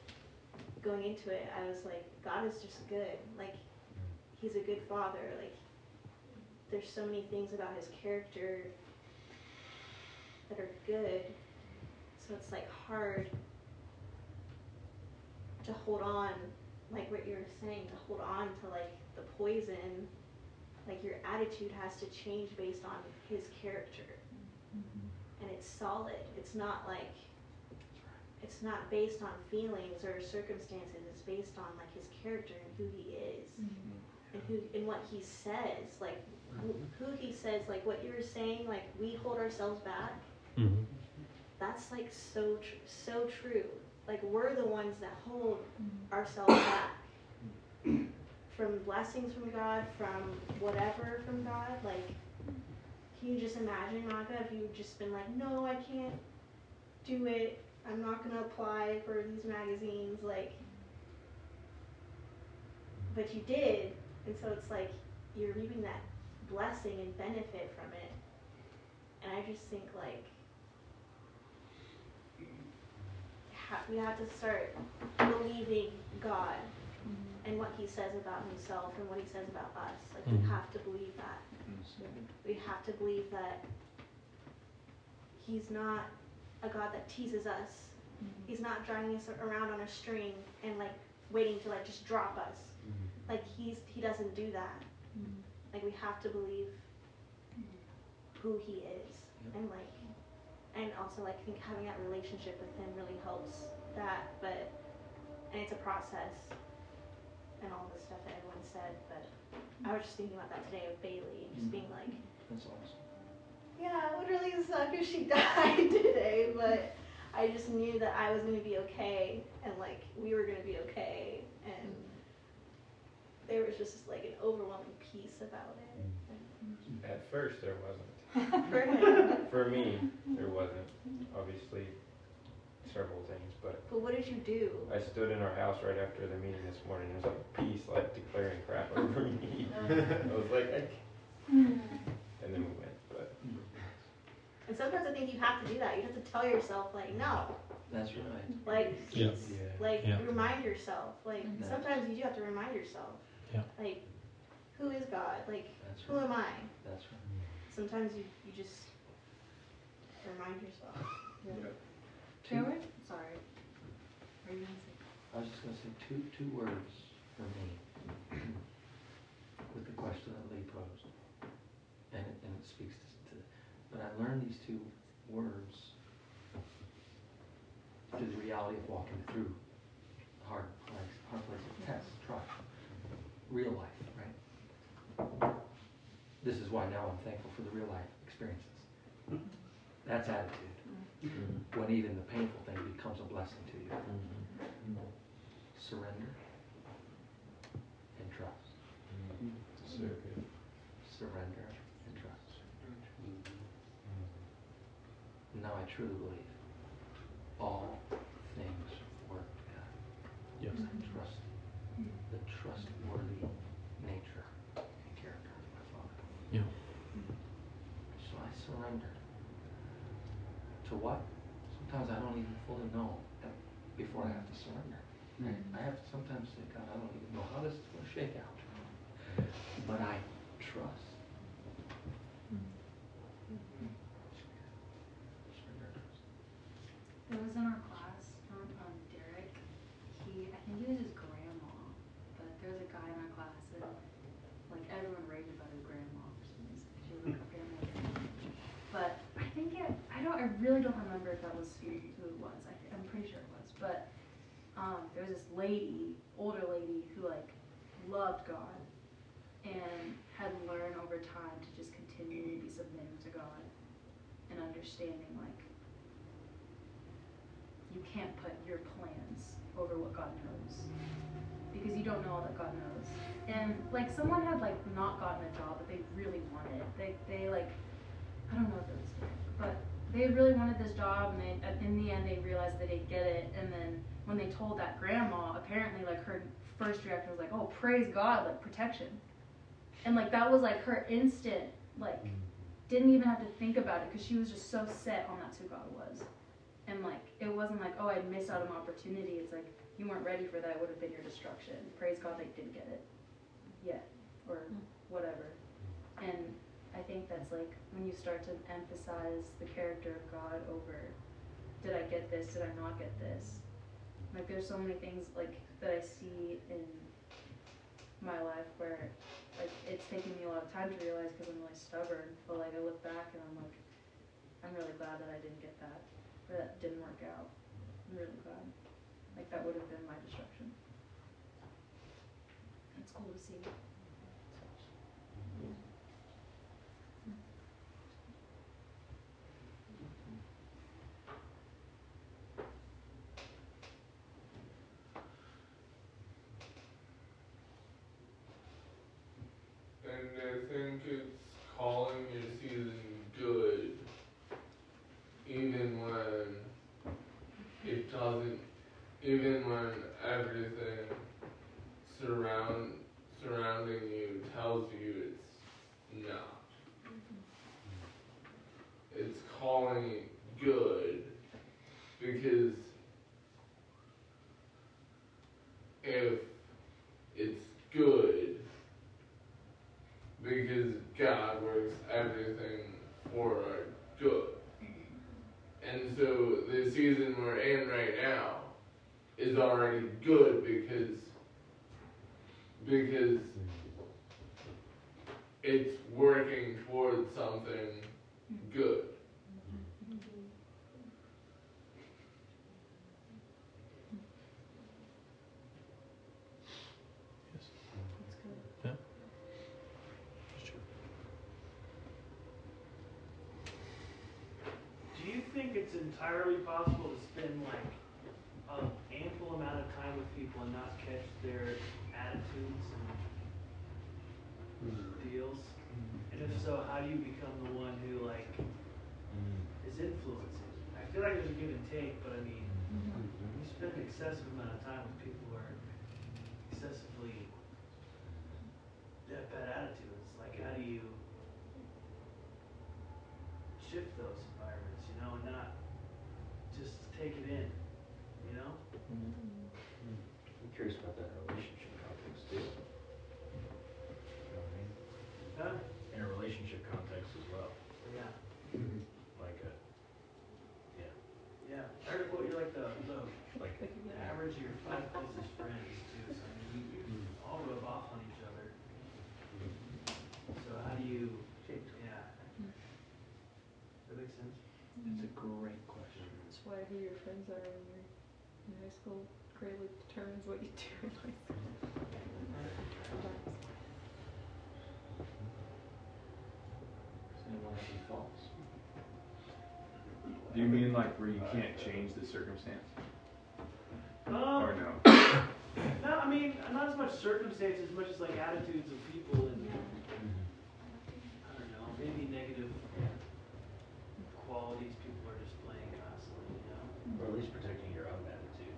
going into it, I was like, God is just good. Like He's a good Father. Like there's so many things about His character that are good. So it's like hard to hold on, like what you were saying, to hold on to like the poison. Like your attitude has to change based on his character. And it's solid. It's not like it's not based on feelings or circumstances. It's based on like his character and who he is. Mm-hmm. And who and what he says. Like who, mm-hmm. who he says, like what you were saying, like we hold ourselves back Mhm. that's like so tr- so true. Like we're the ones that hold mm-hmm. ourselves back from blessings from God, from whatever from God. Like, can you just imagine, Naga, if you've just been like, no, I can't do it. I'm not gonna apply for these magazines. Like, but you did, and so it's like you're reaping that blessing and benefit from it. And I just think like we have to start believing God mm-hmm. And what He says about Himself and what He says about us. Like we Mhm. have to believe that. Mm-hmm. We have to believe that He's not a God that teases us. Mm-hmm. He's not dragging us around on a string and like waiting to like just drop us. Mm-hmm. Like He's He doesn't do that. Like we have to believe who He is and like and also like I think having that relationship with him really helps that but and it's a process and all the stuff that everyone said but I mm-hmm. was just thinking about that today with Bailey and just mm-hmm. being like That's awesome. yeah it would really suck if she died today but I just knew that I was going to be okay and like we were going to be okay and mm-hmm. there was just like an overwhelming peace about it At first, there wasn't. for him For me, there wasn't. Obviously, several things, but but what did you do I stood in our house right after the meeting this morning. There was like peace, like declaring crap over me. I was like, I can't. and then we went. But and sometimes I think you have to do that you have to tell yourself like no That's right. like Yeah. like Yeah. remind yourself like Mhm. sometimes you do have to remind yourself Yeah. like who is god like That's who right. am i That's right. sometimes you, you just remind yourself Sorry. Are you gonna say? I was just gonna say two, two words for me with the question that Lee posed. And it, and it speaks to, to, but I learned these two words through the reality of walking through hard place, hard places, tests, trials, real life, right? This is why now I'm thankful for the real life experiences. That's attitude. Mm-hmm. When even the painful thing becomes a blessing to you. Mm-hmm. Mm-hmm. Surrender and trust. Surrender and trust. Now I truly believe all things work together. Yes. I trust. The trustworthy nature and character of my Father. Yeah. So I surrender. To what? Sometimes I don't even fully know before I have to surrender. Right? I have to sometimes say, God, I don't even know how this is going to shake out. But I I really don't remember if that was who, who it was. I, I'm pretty sure it was, but um, there was this lady, older lady, who like loved God and had learned over time to just continue to be submitting to God and understanding like you can't put your plans over what God knows because you don't know all that God knows. And like someone had like not gotten a job that they really wanted. They they like I don't know if it was but they really wanted this job and they uh, in the end they realized they didn't get it. And then when they told that grandma apparently like her first reaction was like oh praise God like protection. And like that was like her instant like mm. didn't even have to think about it because she was just so set on that's who God was. And like it wasn't like oh I'd miss out on opportunity. It's like you weren't ready for that. It would have been your destruction. Praise God they didn't get it yet or mm. whatever. And I think that's like when you start to emphasize the character of God over did I get this, did I not get this? Like there's so many things like that I see in my life where like it's taken me a lot of time to realize because I'm really stubborn. But like I look back and I'm like, I'm really glad that I didn't get that or that didn't work out. I'm really glad. Like that would have been my destruction. It's cool to see. And I think it's calling your season good, even when it doesn't, even when everything surround surrounding you tells you it's not. Mm-hmm. It's calling it good because if it's good because God works everything for our good. And so the season we're in right now is already good because because it's working towards something good. Do you think it's entirely possible to spend like an ample amount of time with people and not catch their attitudes and deals? And if so, how do you become the one who like is influencing? I feel like there's a give and take, but I mean, you spend an excessive amount of time with people who are excessively they have bad attitudes. Like, how do you shift those environments, you know, and not just take it in, you know? I'm curious about that in a relationship context too. You know what I mean? Huh? In a relationship context as well, Yeah. like a, yeah, Yeah. I heard well, you're like the, the like average of your five closest friends too. So I mean, you, you mm. all rub off on each other. So how do you? Yeah. That makes sense. Mm-hmm. It's a great question. That's why who your friends are when you're in high school greatly determines what you do in high school. Sometimes. Does anyone have any thoughts? Do you mean like where you can't change the circumstance? Um, Or no? No, I mean not as much circumstance as much as like attitudes of people and I don't know, maybe negative qualities people are displaying constantly, you know. or at least protecting your own attitude.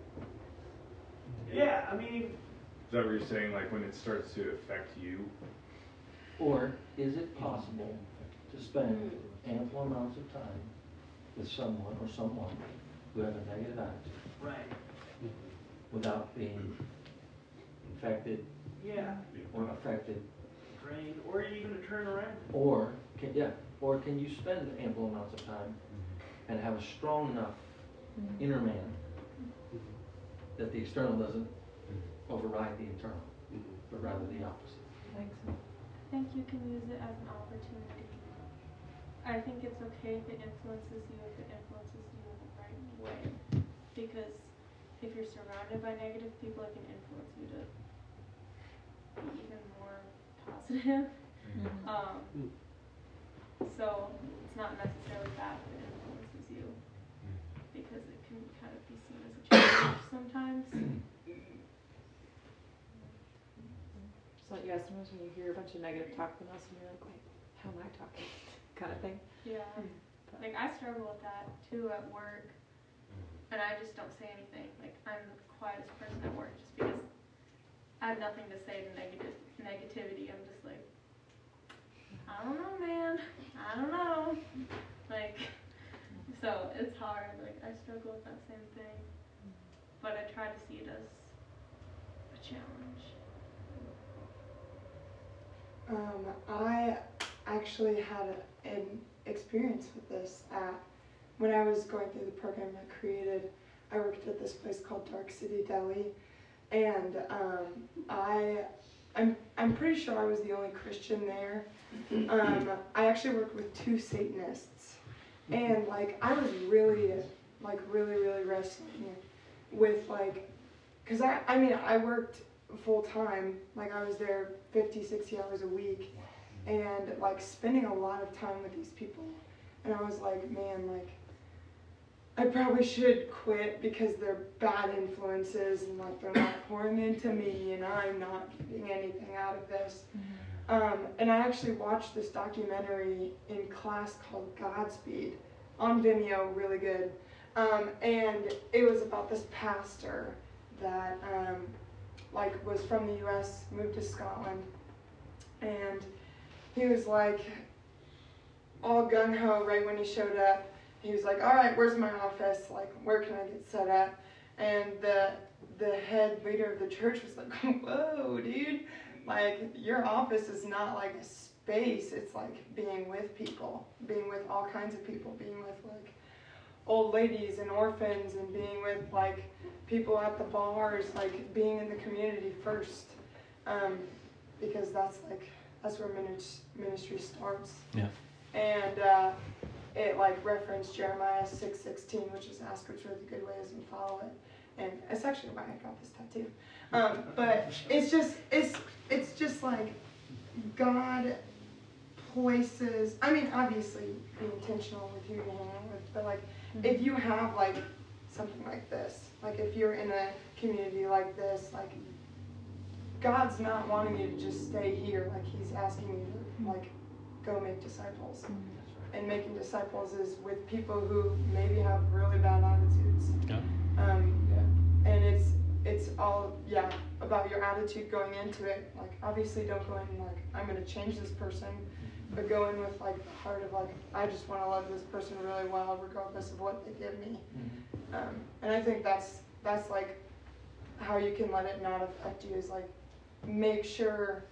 Yeah, I mean, Is that what you're saying? Like when it starts to affect you? Or is it possible to spend ample amounts of time with someone or someone who have a negative attitude right. Without being infected Yeah. or affected? Drain, or even a turnaround. Or, can, yeah, or can you spend ample amounts of time and have a strong enough mm-hmm. inner man that the external doesn't override the internal, mm-hmm. but rather the opposite? I think so. I think you can use it as an opportunity. I think it's okay if it influences you if it influences you in the right way. Because if you're surrounded by negative people, it can influence you to be even more positive. Mhm. Um, so it's not necessarily bad if it influences you, because it can kind of be seen as a challenge sometimes. So yeah, sometimes when you hear a bunch of negative talk from us, and you're like, wait, how am I talking? kind of thing. Yeah. Like I struggle with that too at work, and I just don't say anything. Like I'm the quietest person at work just because I have nothing to say to negative negativity. I'm just like, I don't know, man. I don't know. Like, so it's hard. Like I struggle with that same thing, but I try to see it as a challenge. Um, I actually had an experience with this at when I was going through the program I created. I worked at this place called Dark City Deli, and um, I, I'm I'm pretty sure I was the only Christian there. Um, I actually worked with two Satanists, and like I was really like really really wrestling with like, cause I I mean I worked full time like I was there 50 60 hours a week. And like spending a lot of time with these people. And I was like man like I probably should quit because they're bad influences and like they're not pouring into me and I'm not getting anything out of this um, and I actually watched this documentary in class called Godspeed on Vimeo, really good. Um, and it was about this pastor that um, like was from the U.S., moved to Scotland, and he was like all gung ho right when he showed up. He was like, "All right, where's my office? Like, where can I get set up?" And the the head leader of the church was like, "Whoa, dude! Like, your office is not like a space. It's like being with people, being with all kinds of people, being with like old ladies and orphans, and being with like people at the bars, like being in the community first, um, because that's like that's where minis- ministry starts." Yeah. and uh, it like referenced Jeremiah six sixteen, which is ask which are the good ways and follow it. And it's actually why I got this tattoo. Um, but it's just it's it's just like God places. I mean, obviously, be intentional with who you hang out with, but like mm-hmm. if you have like something like this, like if you're in a community like this, like God's not wanting you to just stay here. Like He's asking you to mm-hmm. like go make disciples. Mm-hmm. And making disciples is with people who maybe have really bad attitudes. Yeah. Um, and it's it's all yeah about your attitude going into it. Like obviously don't go in like I'm gonna change this person, but go in with like the heart of like I just want to love this person really well regardless of what they give me. Um, and I think that's that's like how you can let it not affect you is like make sure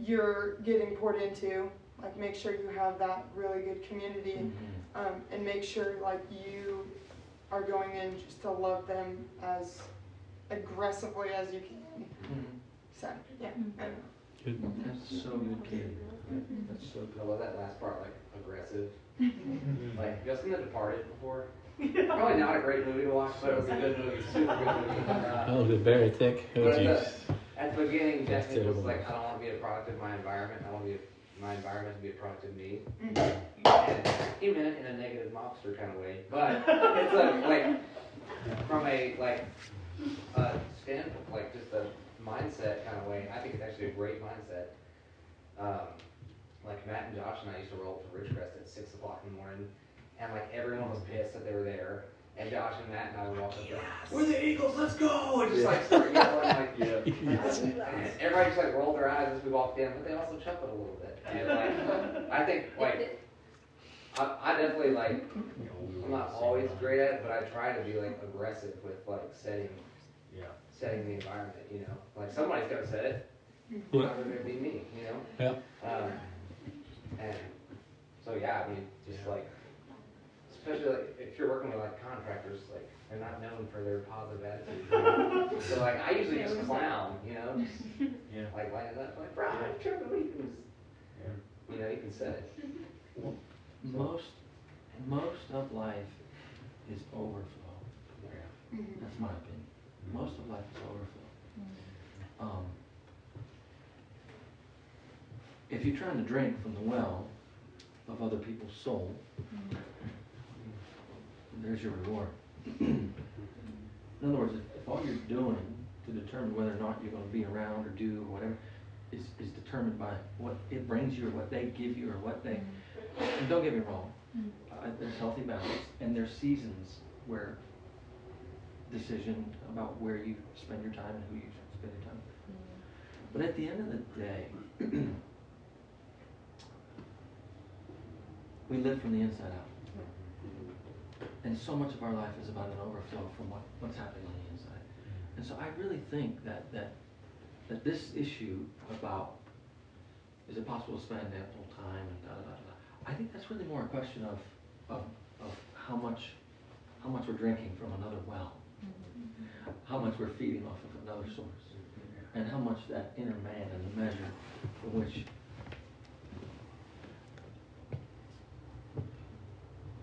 you're getting poured into like make sure you have that really good community mm-hmm. um, and make sure like you are going in just to love them as aggressively as you can mm-hmm. so yeah mm-hmm. I don't. Good. That's so good, Katie. That's so good. I love that last part, like aggressive. like, you guys seen The Departed before? Probably not a great movie to watch, but it was a good movie, super good movie. Uh, Oh, the very thick. Oh, at jeez. the, at the beginning, That's definitely was like, I don't want to be a product of my environment. I want to be a, my environment to be a product of me. Mm-hmm. And he meant it in a negative mobster kind of way, but it's a, like from a like uh, stand like just a mindset kind of way. I think it's actually a great mindset. Um, like Matt and Josh and I used to roll up to Ridgecrest at six o'clock in the morning, and like everyone was pissed that they were there. And Josh and Matt and I would walk up there, we're the Eagles, let's go! And just like start yelling, like, and everybody just like rolled their eyes as we walked in, but they also chuckled a little bit. And like, I think like, I, I definitely like, I'm not always great at it, but I try to be like aggressive with like setting, Yeah. setting the environment, you know? Like somebody's gotta set it. Yeah. It's not gonna be me, you know? Yeah. Um, and so yeah, I mean, just like, especially like if you're working with like contractors, like they're not known for their positive attitude. so like I usually just clown, you know, just Yeah. like like that, like bro, I'm tripping, but you can, just, you know, you can say it. Most, most of life is overflow. That's my opinion. Mm-hmm. Most of life is overflow. Mm-hmm. Um, if you're trying to drink from the well of other people's soul, mm-hmm. There's your reward. In other words, if, if all you're doing to determine whether or not you're going to be around or do or whatever is, is determined by what it brings you or what they give you or what they. And don't get me wrong, uh, there's healthy balance and there's seasons where decision about where you spend your time and who you spend your time with. But at the end of the day, we live from the inside out. And so much of our life is about an overflow from what, what's happening on the inside. Mm-hmm. And so I really think that, that, that this issue about is it possible to spend ample time and da da da da, I think that's really more a question of, of, of how much how much we're drinking from another well, mm-hmm. how much we're feeding off of another source, mm-hmm. and how much that inner man and the measure for which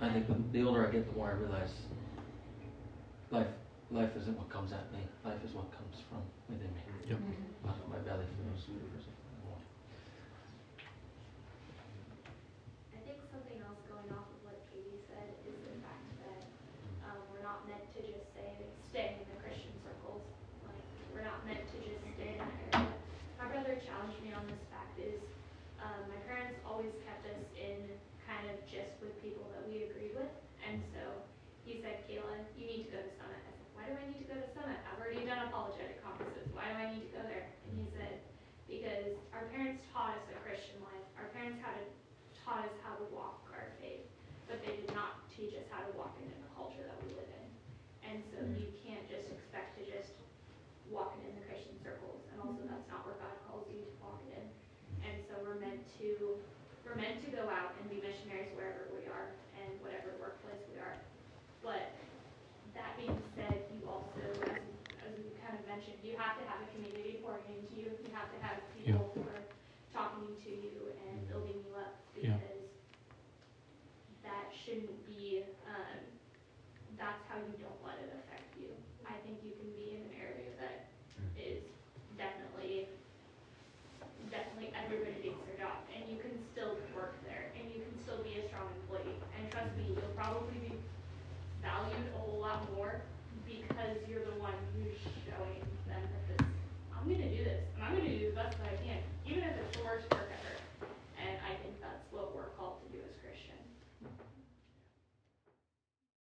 I think the, the older I get, the more I realize life life isn't what comes at me. Life is what comes from within me. Yep. Mm-hmm. Out of my belly flows rivers of water. I think something else going off of what Katie said is the fact that um, we're not meant to just say stay in the Christian circles. Like we're not meant to just stay in that area. My brother challenged me on this fact is um, my parents always kept us in kind of just with people that we agreed with, and so he said, Kayla, you need to go to Summit. I said, why do I need to go to Summit? I've already done apologetic conferences. Why do I need to go there? And he said, because our parents taught us a Christian life. Our parents had a, taught us how to walk our faith, but they did not teach us how to walk it in the culture that we live in. And so mm. you can't just expect to just walk it in the Christian circles, and also mm. that's not where God calls you to walk it in. And so we're meant to we're meant to go out and be missionaries wherever we are and whatever workplace